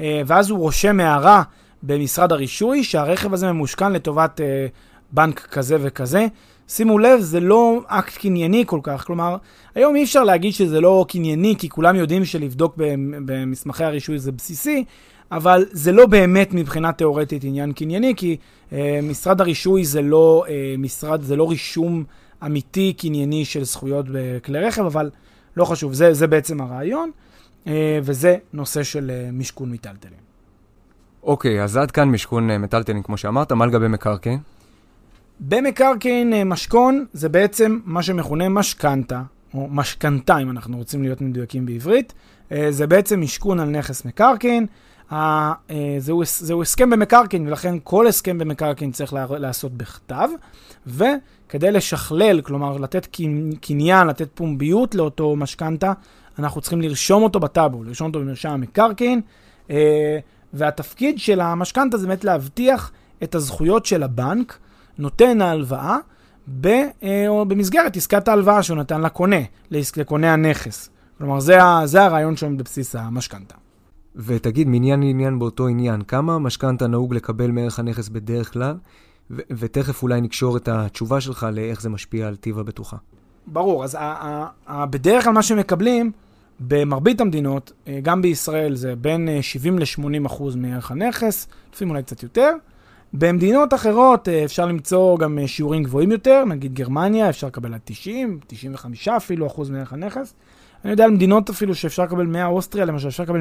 אה, ואז הוא רושם הערה במשרד הרישוי שהרכב הזה ממושכן לטובת אה, בנק כזה וכזה. שימו לב, זה לא אקט קנייני כל כך, כלומר, היום אי אפשר להגיד שזה לא קנייני, כי כולם יודעים שלבדוק במסמכי הרישוי זה בסיסי, אבל זה לא באמת מבחינה תיאורטית עניין קנייני, כי אה, משרד הרישוי זה לא אה, משרד, זה לא רישום אמיתי קנייני של זכויות בכלי רכב, אבל לא חשוב, זה, זה בעצם הרעיון, אה, וזה נושא של אה, משכון מיטלטלין. אוקיי, אז עד כאן משכון אה, מיטלטלין, כמו שאמרת, מה לגבי מקרקעין? במקרקעין משכון זה בעצם מה שמכונה משכנתה, או משכנתה, אם אנחנו רוצים להיות מדויקים בעברית. זה בעצם משכון על נכס מקרקעין. אה, זהו, זהו הסכם במקרקעין, ולכן כל הסכם במקרקעין צריך להיעשות בכתב, וכדי לשכלל, כלומר לתת קניין, לתת פומביות לאותו משכנתה, אנחנו צריכים לרשום אותו בטאבו, לרשום אותו במרשם המקרקעין, אה, והתפקיד של המשכנתה זה באמת להבטיח את הזכויות של הבנק, נותן ההלוואה, במסגרת עסקת ההלוואה שהוא נתן לקונה, לקונה הנכס. כלומר, זה, זה הרעיון שעומד בבסיס המשכנתה. ותגיד, מעניין לעניין באותו עניין, כמה משכנתה נהוג לקבל מערך הנכס בדרך כלל? ו- ותכף אולי נקשור את התשובה שלך לאיך זה משפיע על טיב הבטוחה. ברור, אז בדרך כלל מה שמקבלים, במרבית המדינות, אה, גם בישראל זה בין 70 אה, ל-80 אחוז מערך הנכס, לפעמים אולי קצת יותר. במדינות אחרות אה, אפשר למצוא גם שיעורים גבוהים יותר, נגיד גרמניה, אפשר לקבל עד 90, 95 אפילו אחוז מערך הנכס. אני יודע על מדינות אפילו שאפשר לקבל 100, אוסטריה למשל, אפשר לקבל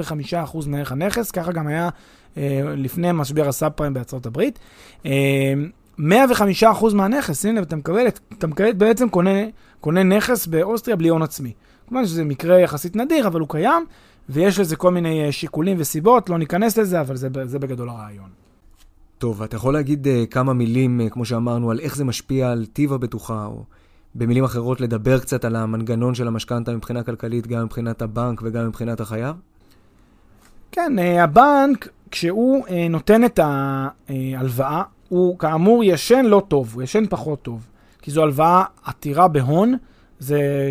100-105 אחוז מערך הנכס, ככה גם היה אה, לפני משבר הסאב פריים בארצות הברית. אה, 105 אחוז מהנכס, הנה, אתה מקבל, אתה מקבל בעצם קונה, קונה נכס באוסטריה בלי הון עצמי. כמובן שזה מקרה יחסית נדיר, אבל הוא קיים, ויש לזה כל מיני אה, שיקולים וסיבות, לא ניכנס לזה, אבל זה, זה בגדול הרעיון. טוב, אתה יכול להגיד uh, כמה מילים, uh, כמו שאמרנו, על איך זה משפיע על טיב הבטוחה, או במילים אחרות, לדבר קצת על המנגנון של המשכנתה מבחינה כלכלית, גם מבחינת הבנק וגם מבחינת החייב? כן, uh, הבנק, כשהוא uh, נותן את ההלוואה, הוא כאמור ישן לא טוב, הוא ישן פחות טוב, כי זו הלוואה עתירה בהון, זה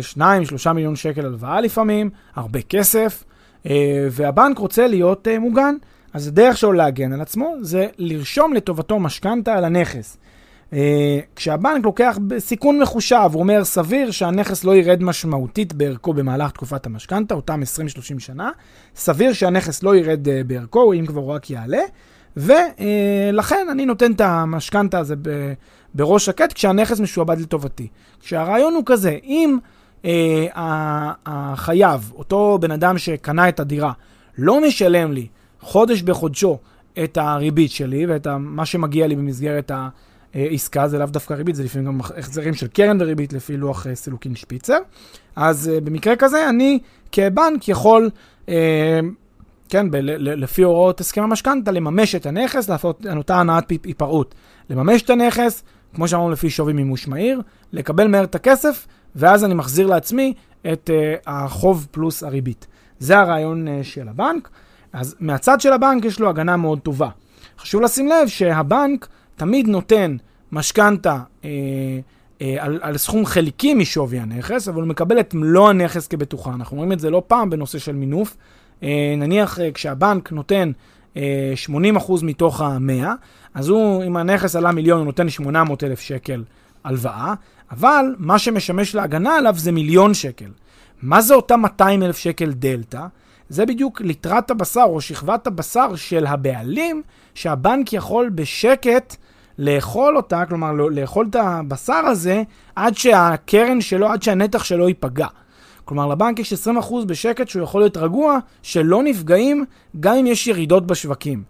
2-3 מיליון שקל הלוואה לפעמים, הרבה כסף, אה, והבנק רוצה להיות אה, מוגן. אז הדרך שלו להגן על עצמו זה לרשום לטובתו משכנתה על הנכס. אה, כשהבנק לוקח סיכון מחושב, הוא אומר סביר שהנכס לא ירד משמעותית בערכו במהלך תקופת המשכנתה, אותם 20-30 שנה, סביר שהנכס לא ירד בערכו, אם כבר הוא רק יעלה, ולכן אני נותן את המשכנתה הזה בראש שקט כשהנכס משועבד לטובתי. כשהרעיון הוא כזה, אם אה, החייב, אותו בן אדם שקנה את הדירה, לא משלם לי חודש בחודשו את הריבית שלי ואת מה שמגיע לי במסגרת העסקה, זה לאו דווקא ריבית, זה לפעמים גם החזרים של קרן וריבית לפי לוח אה, סילוקין שפיצר. אז אה, במקרה כזה, אני כבנק יכול... אה, כן, ב- לפי הוראות הסכם המשכנתה, לממש את הנכס, לעשות אותה הנעת היפרעות. לממש את הנכס, כמו שאמרנו לפי שווי מימוש מהיר, לקבל מהר את הכסף, ואז אני מחזיר לעצמי את uh, החוב פלוס הריבית. זה הרעיון uh, של הבנק. אז מהצד של הבנק יש לו הגנה מאוד טובה. חשוב לשים לב שהבנק תמיד נותן משכנתה uh, uh, על, על סכום חלקי משווי הנכס, אבל הוא מקבל את מלוא הנכס כבטוחה. אנחנו רואים את זה לא פעם בנושא של מינוף. Uh, נניח uh, כשהבנק נותן 80% מתוך ה-100, אז הוא, אם הנכס עלה מיליון, הוא נותן 800 אלף שקל הלוואה, אבל מה שמשמש להגנה עליו זה מיליון שקל. מה זה אותה 200 אלף שקל דלתא? זה בדיוק ליטרת הבשר או שכבת הבשר של הבעלים, שהבנק יכול בשקט לאכול אותה, כלומר לאכול את הבשר הזה, עד שהקרן שלו, עד שהנתח שלו ייפגע. כלומר, לבנק יש 20% בשקט שהוא יכול להיות רגוע, שלא נפגעים גם אם יש ירידות בשווקים.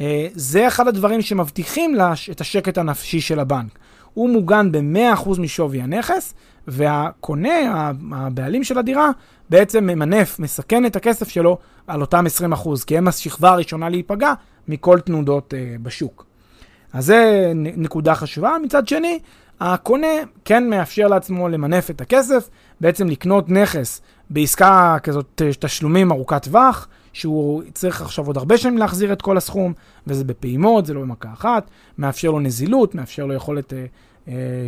אה, זה אחד הדברים שמבטיחים לש, את השקט הנפשי של הבנק. הוא מוגן ב-100% משווי הנכס, והקונה, הבעלים של הדירה, בעצם ממנף, מסכן את הכסף שלו על אותם 20%, כי הם השכבה הראשונה להיפגע מכל תנודות uh, בשוק. אז זה נקודה חשובה. מצד שני, הקונה כן מאפשר לעצמו למנף את הכסף, בעצם לקנות נכס בעסקה כזאת תשלומים ארוכת טווח, שהוא צריך עכשיו עוד הרבה שנים להחזיר את כל הסכום, וזה בפעימות, זה לא במכה אחת, מאפשר לו נזילות, מאפשר לו יכולת אה, אה,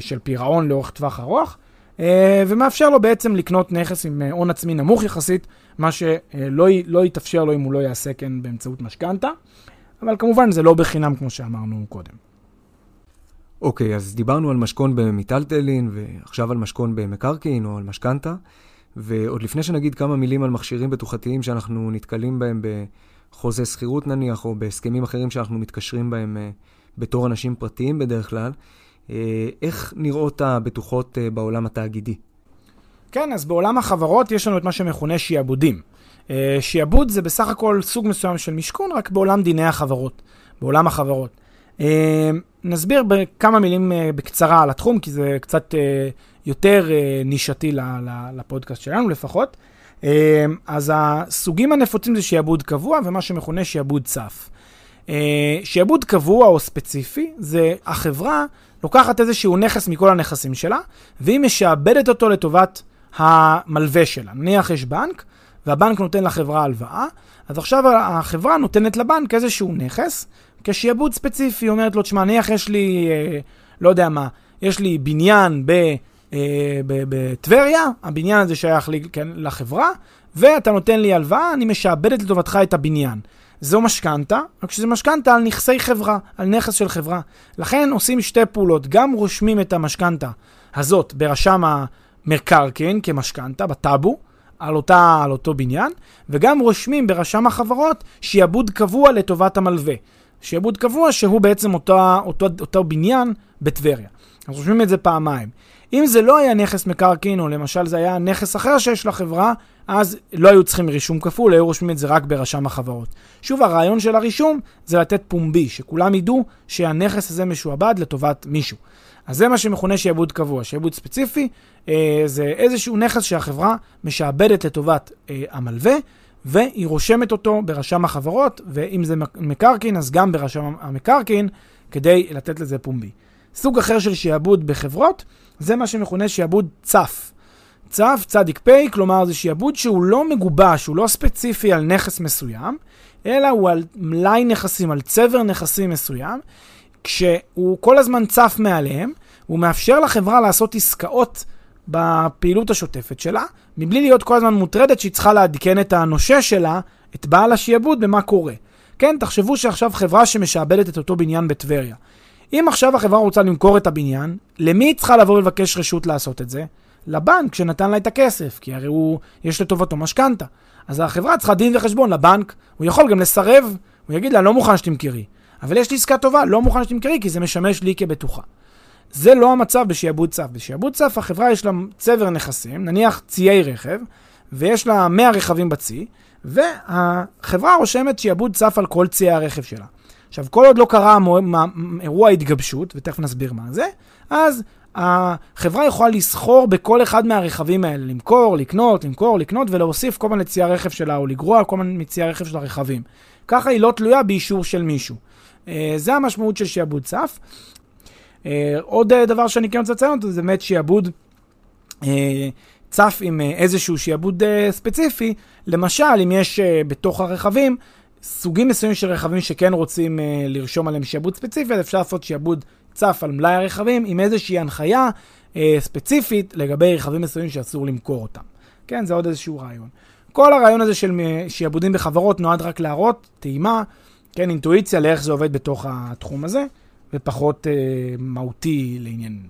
של פירעון לאורך טווח ארוך, אה, ומאפשר לו בעצם לקנות נכס עם אה, הון עצמי נמוך יחסית, מה שלא לא יתאפשר לו אם הוא לא יעשה כן באמצעות משכנתה, אבל כמובן זה לא בחינם כמו שאמרנו קודם. אוקיי, okay, אז דיברנו על משכון במיטלטלין, ועכשיו על משכון במקרקעין או על משכנתה. ועוד לפני שנגיד כמה מילים על מכשירים בטוחתיים שאנחנו נתקלים בהם בחוזה שכירות נניח, או בהסכמים אחרים שאנחנו מתקשרים בהם בתור אנשים פרטיים בדרך כלל, איך נראות הבטוחות uh, בעולם התאגידי? כן, אז בעולם החברות יש לנו את מה שמכונה שיעבודים. Uh, שיעבוד זה בסך הכל סוג מסוים של משכון, רק בעולם דיני החברות, בעולם החברות. נסביר בכמה מילים בקצרה על התחום, כי זה קצת יותר נישתי לפודקאסט שלנו לפחות. אה, אז הסוגים הנפוצים זה שיעבוד קבוע ומה שמכונה שיעבוד צף. אה, שיעבוד קבוע או ספציפי זה החברה לוקחת איזשהו נכס מכל הנכסים שלה, והיא משעבדת אותו לטובת המלווה שלה. נניח יש בנק, והבנק נותן לחברה הלוואה, אז עכשיו החברה נותנת לבנק איזשהו נכס כשיעבוד ספציפי, היא אומרת לו, תשמע, נניח יש לי, אה, לא יודע מה, יש לי בניין ב... אה, בטבריה, הבניין הזה שייך לי, כן, לחברה, ואתה נותן לי הלוואה, אני משעבדת לטובתך את הבניין. זו משכנתה, רק שזה משכנתה על נכסי חברה, על נכס של חברה. לכן עושים שתי פעולות, גם רושמים את המשכנתה הזאת ברשם המקרקעין כמשכנתה, בטאבו, על, אותה, על אותו בניין, וגם רושמים ברשם החברות שיעבוד קבוע לטובת המלווה. שיעבוד קבוע שהוא בעצם אותו, אותו, אותו בניין בטבריה. אז רושמים את זה פעמיים. אם זה לא היה נכס מקרקעין, או למשל זה היה נכס אחר שיש לחברה, אז לא היו צריכים רישום כפול, היו רושמים את זה רק ברשם החברות. שוב, הרעיון של הרישום זה לתת פומבי, שכולם ידעו שהנכס הזה משועבד לטובת מישהו. אז זה מה שמכונה שעבוד קבוע. שעבוד ספציפי אה, זה איזשהו נכס שהחברה משעבדת לטובת אה, המלווה, והיא רושמת אותו ברשם החברות, ואם זה מקרקעין, אז גם ברשם המקרקעין, כדי לתת לזה פומבי. סוג אחר של שעבוד בחברות, זה מה שמכונה שעבוד צף. צף, צדיק פי, כלומר זה שעבוד שהוא לא מגובש, הוא לא ספציפי על נכס מסוים, אלא הוא על מלאי נכסים, על צבר נכסים מסוים, כשהוא כל הזמן צף מעליהם, הוא מאפשר לחברה לעשות עסקאות בפעילות השוטפת שלה, מבלי להיות כל הזמן מוטרדת שהיא צריכה לעדכן את הנושה שלה, את בעל השיעבוד, במה קורה. כן, תחשבו שעכשיו חברה שמשעבדת את אותו בניין בטבריה. אם עכשיו החברה רוצה למכור את הבניין, למי היא צריכה לבוא ולבקש רשות לעשות את זה? לבנק שנתן לה את הכסף, כי הרי הוא, יש לטובתו משכנתה. אז החברה צריכה דין וחשבון לבנק, הוא יכול גם לסרב, הוא יגיד לה, לא מוכן שתמכרי. אבל יש לי עסקה טובה, לא מוכן שתמכרי, כי זה משמש לי כבטוחה. זה לא המצב בשעבוד צף. בשעבוד צף החברה יש לה צבר נכסים, נניח ציי רכב, ויש לה 100 רכבים בצי, והחברה רושמת שעבוד צף על כל ציי הרכב שלה. עכשיו, כל עוד לא קרה אירוע התגבשות, ותכף נסביר מה זה, אז החברה יכולה לסחור בכל אחד מהרכבים האלה, למכור, לקנות, למכור, לקנות, ולהוסיף כל מיני ציי הרכב שלה, או לגרוע כל מיני מציי הרכב של הרכבים. ככה היא לא תלויה באישור של מישהו. אה, זה המשמעות של שעבוד צף. אה, עוד אה, דבר שאני כן רוצה לציין אותו, זה באמת שעבוד צף עם איזשהו שעבוד ספציפי. למשל, אם יש בתוך הרכבים סוגים מסוימים של רכבים שכן רוצים לרשום עליהם שעבוד ספציפי, אז אפשר לעשות שעבוד צף על מלאי הרכבים עם איזושהי הנחיה ספציפית לגבי רכבים מסוימים שאסור למכור אותם. כן, זה עוד איזשהו רעיון. כל הרעיון הזה של שעבודים בחברות נועד רק להראות טעימה כן, אינטואיציה לאיך זה עובד בתוך התחום הזה, ופחות אה, מהותי לענייננו.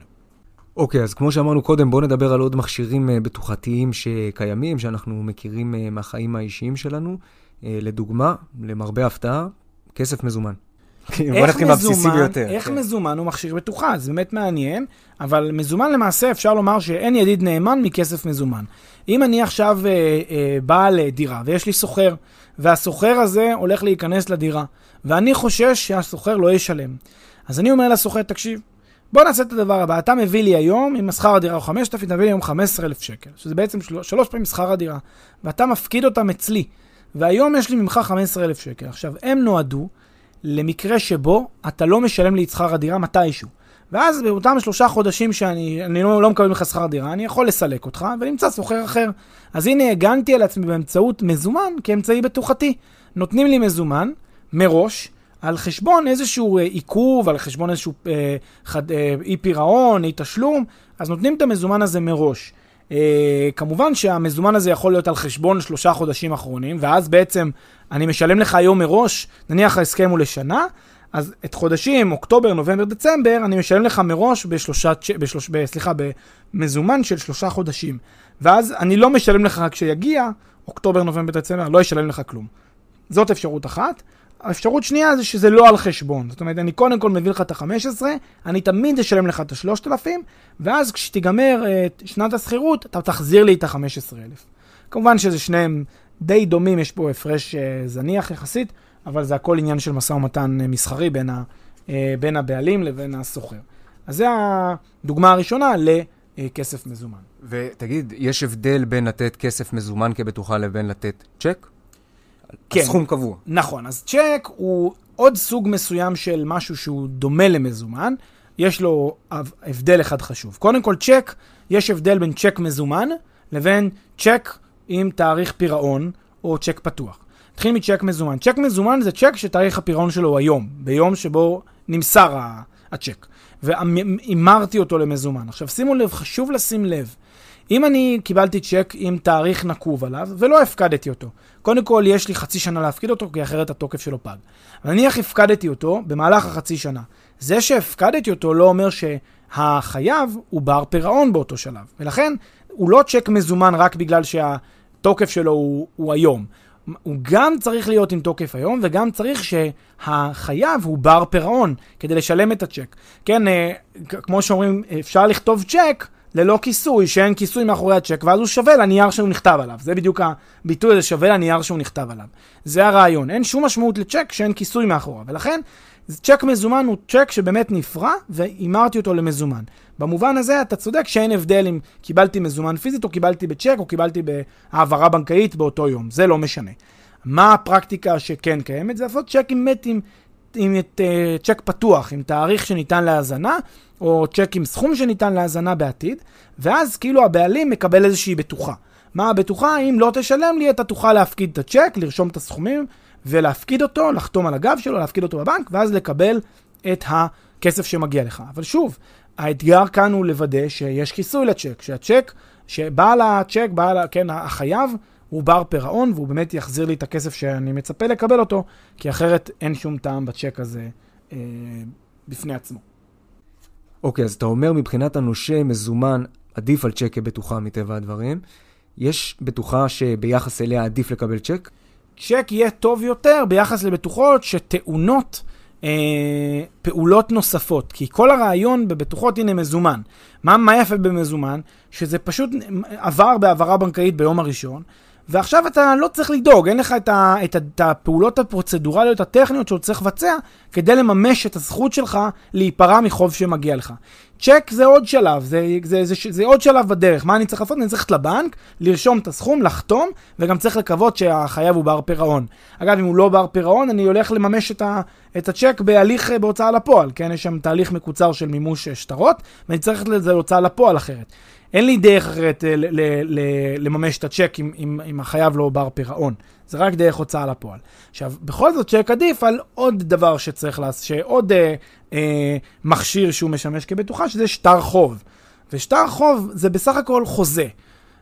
אוקיי, okay, אז כמו שאמרנו קודם, בואו נדבר על עוד מכשירים uh, בטוחתיים שקיימים, שאנחנו מכירים uh, מהחיים האישיים שלנו. לדוגמה, למרבה הפתעה, כסף מזומן. בוא נתחיל מהבסיסי ביותר. איך כן. מזומן הוא מכשיר בטוחה? זה באמת מעניין, אבל מזומן למעשה אפשר לומר שאין ידיד נאמן מכסף מזומן. אם אני עכשיו אה, אה, בעל דירה ויש לי סוחר, והסוחר הזה הולך להיכנס לדירה, ואני חושש שהסוחר לא ישלם. אז אני אומר לסוחר, תקשיב, בוא נעשה את הדבר הבא, אתה מביא לי היום, אם שכר הדירה הוא 5,000, תביא לי היום 15,000 שקל, שזה בעצם של... שלוש פעמים שכר הדירה, ואתה מפקיד אותם אצלי, והיום יש לי ממך 15,000 שקל. עכשיו, הם נועדו למקרה שבו אתה לא משלם לי את שכר הדירה מתישהו. ואז באותם שלושה חודשים שאני לא, לא מקבל ממך שכר דירה, אני יכול לסלק אותך ולמצוא סוחר אחר. אז הנה הגנתי על עצמי באמצעות מזומן כאמצעי בטוחתי. נותנים לי מזומן מראש על חשבון איזשהו אה, עיכוב, על חשבון איזשהו אה, אה, אי פירעון, אי תשלום, אז נותנים את המזומן הזה מראש. אה, כמובן שהמזומן הזה יכול להיות על חשבון שלושה חודשים אחרונים, ואז בעצם אני משלם לך היום מראש, נניח ההסכם הוא לשנה, אז את חודשים, אוקטובר, נובמבר, דצמבר, אני משלם לך מראש בשלושה, בשלוש, ב, סליחה, במזומן של שלושה חודשים. ואז אני לא משלם לך רק כשיגיע, אוקטובר, נובמבר, דצמבר, לא אשלם לך כלום. זאת אפשרות אחת. האפשרות שנייה זה שזה לא על חשבון. זאת אומרת, אני קודם כל מביא לך את ה-15, אני תמיד אשלם לך את ה-3,000, ואז כשתיגמר uh, שנת השכירות, אתה תחזיר לי את ה-15,000. כמובן שזה שניהם די דומים, יש פה הפרש uh, זניח יחסית, אבל זה הכל עניין של משא ומתן uh, מסחרי בין, ה, בין הבעלים לבין הסוחר. אז זו הדוגמה הראשונה לכסף מזומן. ותגיד, יש הבדל בין לתת כסף מזומן כבטוחה לבין לתת צ'ק? כן. הסכום קבוע. נכון, אז צ'ק הוא עוד סוג מסוים של משהו שהוא דומה למזומן, יש לו הבדל אחד חשוב. קודם כל, צ'ק, יש הבדל בין צ'ק מזומן לבין צ'ק עם תאריך פירעון או צ'ק פתוח. נתחיל מצ'ק מזומן. צ'ק מזומן זה צ'ק שתאריך הפירעון שלו הוא היום, ביום שבו נמסר הצ'ק. והמרתי אותו למזומן. עכשיו שימו לב, חשוב לשים לב. אם אני קיבלתי צ'ק עם תאריך נקוב עליו ולא הפקדתי אותו, קודם כל יש לי חצי שנה להפקיד אותו, כי אחרת התוקף שלו פג. נניח הפקדתי אותו במהלך החצי שנה. זה שהפקדתי אותו לא אומר שהחייב הוא בר פירעון באותו שלב. ולכן הוא לא צ'ק מזומן רק בגלל שהתוקף שלו הוא, הוא היום. הוא גם צריך להיות עם תוקף היום, וגם צריך שהחייב הוא בר פירעון כדי לשלם את הצ'ק. כן, אה, כמו שאומרים, אפשר לכתוב צ'ק ללא כיסוי, שאין כיסוי מאחורי הצ'ק, ואז הוא שווה לנייר שהוא נכתב עליו. זה בדיוק הביטוי הזה, שווה לנייר שהוא נכתב עליו. זה הרעיון. אין שום משמעות לצ'ק שאין כיסוי מאחוריו. ולכן, צ'ק מזומן הוא צ'ק שבאמת נפרע, והימרתי אותו למזומן. במובן הזה אתה צודק שאין הבדל אם קיבלתי מזומן פיזית או קיבלתי בצ'ק או קיבלתי בהעברה בנקאית באותו יום, זה לא משנה. מה הפרקטיקה שכן קיימת? זה לעשות צ'ק עם מת עם, את, uh, צ'ק פתוח, עם תאריך שניתן להאזנה, או צ'ק עם סכום שניתן להאזנה בעתיד, ואז כאילו הבעלים מקבל איזושהי בטוחה. מה הבטוחה? אם לא תשלם לי, אתה תוכל להפקיד את הצ'ק, לרשום את הסכומים ולהפקיד אותו, לחתום על הגב שלו, להפקיד אותו בבנק, ואז לקבל את הכסף שמגיע לך. אבל שוב, האתגר כאן הוא לוודא שיש כיסוי לצ'ק, שהצ'ק, שבעל הצ'ק, בעל, כן, החייב, הוא בר פירעון, והוא באמת יחזיר לי את הכסף שאני מצפה לקבל אותו, כי אחרת אין שום טעם בצ'ק הזה אה, בפני עצמו. אוקיי, אז אתה אומר מבחינת הנושה מזומן, עדיף על צ'ק כבטוחה מטבע הדברים. יש בטוחה שביחס אליה עדיף לקבל צ'ק? צ'ק יהיה טוב יותר ביחס לבטוחות שטעונות אה, פעולות נוספות. כי כל הרעיון בבטוחות, הנה מזומן. מה, מה יפה במזומן? שזה פשוט עבר בהעברה בנקאית ביום הראשון, ועכשיו אתה לא צריך לדאוג, אין לך את, ה, את, ה, את הפעולות הפרוצדורליות הטכניות שאתה צריך לבצע כדי לממש את הזכות שלך להיפרע מחוב שמגיע לך. צ'ק זה עוד שלב, זה, זה, זה, זה, זה עוד שלב בדרך. מה אני צריך לעשות? אני צריך ללכת לבנק, לרשום את הסכום, לחתום, וגם צריך לקוות שהחייב הוא בר פירעון. אגב, אם הוא לא בר פירעון, אני הולך לממש את, ה, את הצ'ק בהליך אה, בהוצאה לפועל, כן? יש שם תהליך מקוצר של מימוש אה, שטרות, ואני צריך לזה להוצאה לפועל אחרת. אין לי דרך אחרת אה, לממש את הצ'ק אם, אם, אם החייב לא בר פירעון. זה רק דרך הוצאה לפועל. עכשיו, בכל זאת צ'ק עדיף על עוד דבר שצריך לעשות, שעוד אה, אה, מכשיר שהוא משמש כבטוחה, שזה שטר חוב. ושטר חוב זה בסך הכל חוזה.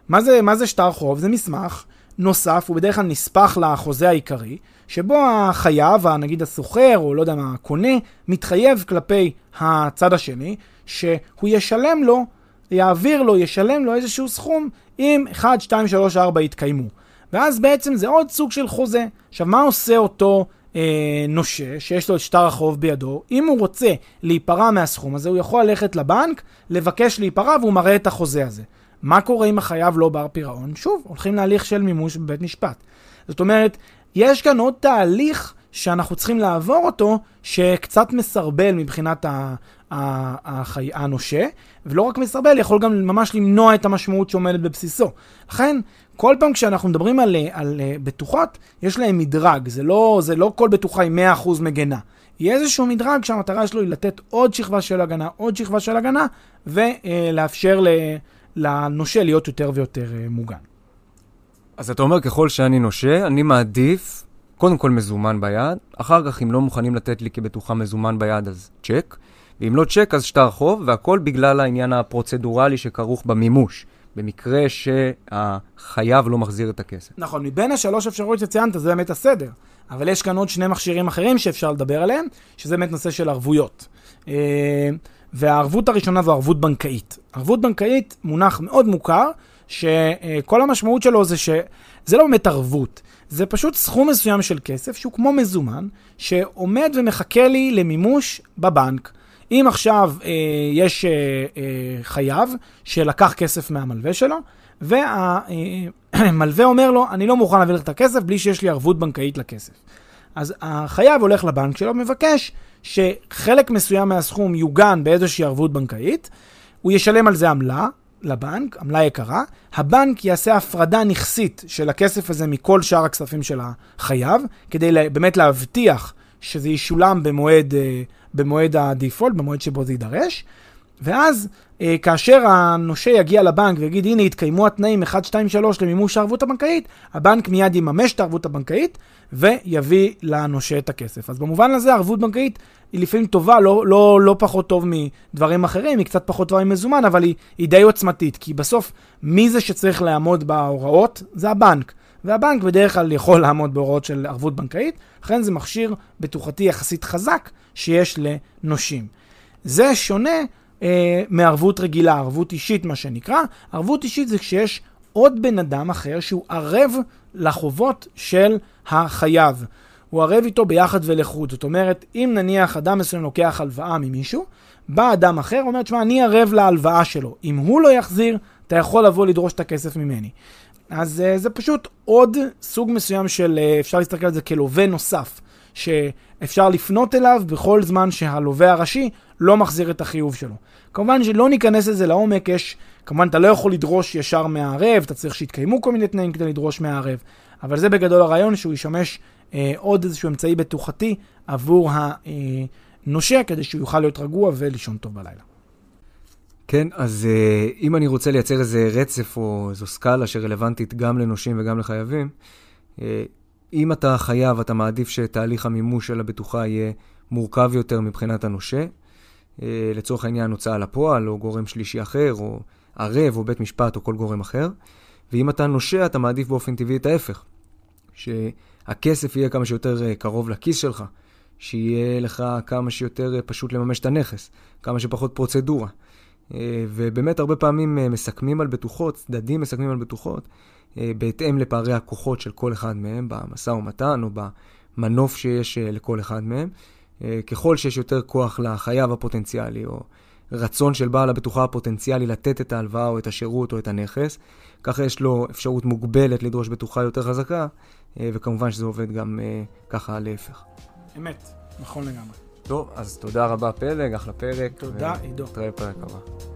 מה זה, מה זה שטר חוב? זה מסמך נוסף, הוא בדרך כלל נספח לחוזה העיקרי, שבו החייב, נגיד הסוחר, או לא יודע מה, הקונה, מתחייב כלפי הצד השני, שהוא ישלם לו יעביר לו, ישלם לו איזשהו סכום אם 1, 2, 3, 4 יתקיימו. ואז בעצם זה עוד סוג של חוזה. עכשיו, מה עושה אותו אה, נושה שיש לו את שטר החוב בידו? אם הוא רוצה להיפרע מהסכום הזה, הוא יכול ללכת לבנק, לבקש להיפרע והוא מראה את החוזה הזה. מה קורה אם החייב לא בר פירעון? שוב, הולכים להליך של מימוש בבית משפט. זאת אומרת, יש כאן עוד תהליך שאנחנו צריכים לעבור אותו, שקצת מסרבל מבחינת החי... הנושה, ולא רק מסרבל, יכול גם ממש למנוע את המשמעות שעומדת בבסיסו. לכן, כל פעם כשאנחנו מדברים על, על, בטוחות, יש להם מדרג, זה לא, זה לא כל בטוחה היא 100% מגנה. יהיה איזשהו מדרג שהמטרה שלו היא לתת עוד שכבה של הגנה, עוד שכבה של הגנה, ולאפשר לנושה להיות יותר ויותר אה, מוגן. אז אתה אומר, ככל שאני נושה, אני מעדיף קודם כל מזומן ביד, אחר כך אם לא מוכנים לתת לי כבטוחה מזומן ביד אז צ'ק, ואם לא צ'ק אז שטר חוב, והכל בגלל העניין הפרוצדורלי שכרוך במימוש, במקרה שהחייב לא מחזיר את הכסף. נכון, מבין השלוש אפשרויות שציינת זה באמת הסדר, אבל יש כאן עוד שני מכשירים אחרים שאפשר לדבר עליהם, שזה באמת נושא של ערבויות. אה, והערבות הראשונה זו ערבות בנקאית. ערבות בנקאית מונח מאוד מוכר, שכל המשמעות שלו זה שזה לא באמת ערבות, זה פשוט סכום מסוים של כסף שהוא כמו מזומן, שעומד ומחכה לי למימוש בבנק. אם עכשיו אה, יש אה, אה, חייב שלקח כסף מהמלווה שלו, והמלווה אה, אומר לו, אני לא מוכן להביא לך את הכסף בלי שיש לי ערבות בנקאית לכסף. אז החייב הולך לבנק שלו, מבקש שחלק מסוים מהסכום יוגן באיזושהי ערבות בנקאית, הוא ישלם על זה עמלה, לבנק, עמלה יקרה, הבנק יעשה הפרדה נכסית של הכסף הזה מכל שאר הכספים של החייב, כדי באמת להבטיח שזה ישולם במועד, אה, במועד הדיפולט, במועד שבו זה יידרש, ואז אה, כאשר הנושה יגיע לבנק ויגיד, הנה, התקיימו התנאים 1, 2, 3 למימוש הערבות הבנקאית, הבנק מיד יממש את הערבות הבנקאית ויביא לנושה את הכסף. אז במובן הזה ערבות בנקאית היא לפעמים טובה, לא, לא, לא פחות טוב מדברים אחרים, היא קצת פחות טובה ממזומן, אבל היא, היא די עוצמתית, כי בסוף מי זה שצריך לעמוד בהוראות? זה הבנק. והבנק בדרך כלל יכול לעמוד בהוראות של ערבות בנקאית, לכן זה מכשיר בטוחתי יחסית חזק שיש לנושים. זה שונה אה, מערבות רגילה, ערבות אישית מה שנקרא. ערבות אישית זה כשיש עוד בן אדם אחר שהוא ערב לחובות של החייב. הוא ערב איתו ביחד ולחוד. זאת אומרת, אם נניח אדם מסוים לוקח הלוואה ממישהו, בא אדם אחר, אומר, תשמע, אני ערב להלוואה שלו. אם הוא לא יחזיר, אתה יכול לבוא לדרוש את הכסף ממני. אז uh, זה פשוט עוד סוג מסוים של, uh, אפשר להסתכל על זה כלווה נוסף, שאפשר לפנות אליו בכל זמן שהלווה הראשי לא מחזיר את החיוב שלו. כמובן שלא ניכנס לזה לעומק, יש, כמובן אתה לא יכול לדרוש ישר מהערב, אתה צריך שיתקיימו כל מיני תנאים כדי לדרוש מהערב, אבל זה בגדול הרעיון שהוא ישמש אה, עוד איזשהו אמצעי בטוחתי עבור הנושה, כדי שהוא יוכל להיות רגוע ולישון טוב בלילה. כן, אז אה, אם אני רוצה לייצר איזה רצף או איזו סקאלה שרלוונטית גם לנושים וגם לחייבים, אה, אם אתה חייב, אתה מעדיף שתהליך המימוש של הבטוחה יהיה מורכב יותר מבחינת הנושה, אה, לצורך העניין הוצאה לפועל, או גורם שלישי אחר, או ערב, או בית משפט, או כל גורם אחר. ואם אתה נושה, אתה מעדיף באופן טבעי את ההפך. שהכסף יהיה כמה שיותר אה, קרוב לכיס שלך, שיהיה לך כמה שיותר אה, פשוט לממש את הנכס, כמה שפחות פרוצדורה. ובאמת הרבה פעמים מסכמים על בטוחות, צדדים מסכמים על בטוחות, בהתאם לפערי הכוחות של כל אחד מהם במשא ומתן או במנוף שיש לכל אחד מהם. אה, ככל שיש יותר כוח לחייב הפוטנציאלי, או רצון של בעל הבטוחה הפוטנציאלי לתת את ההלוואה או את השירות או את הנכס, ככה יש לו אפשרות מוגבלת לדרוש בטוחה יותר חזקה, אה, וכמובן שזה עובד גם אה, ככה להפך. אמת, נכון לגמרי. טוב, אז תודה רבה פלג, אחלה פרק. תודה, עידו. נתראה בפרק הבא.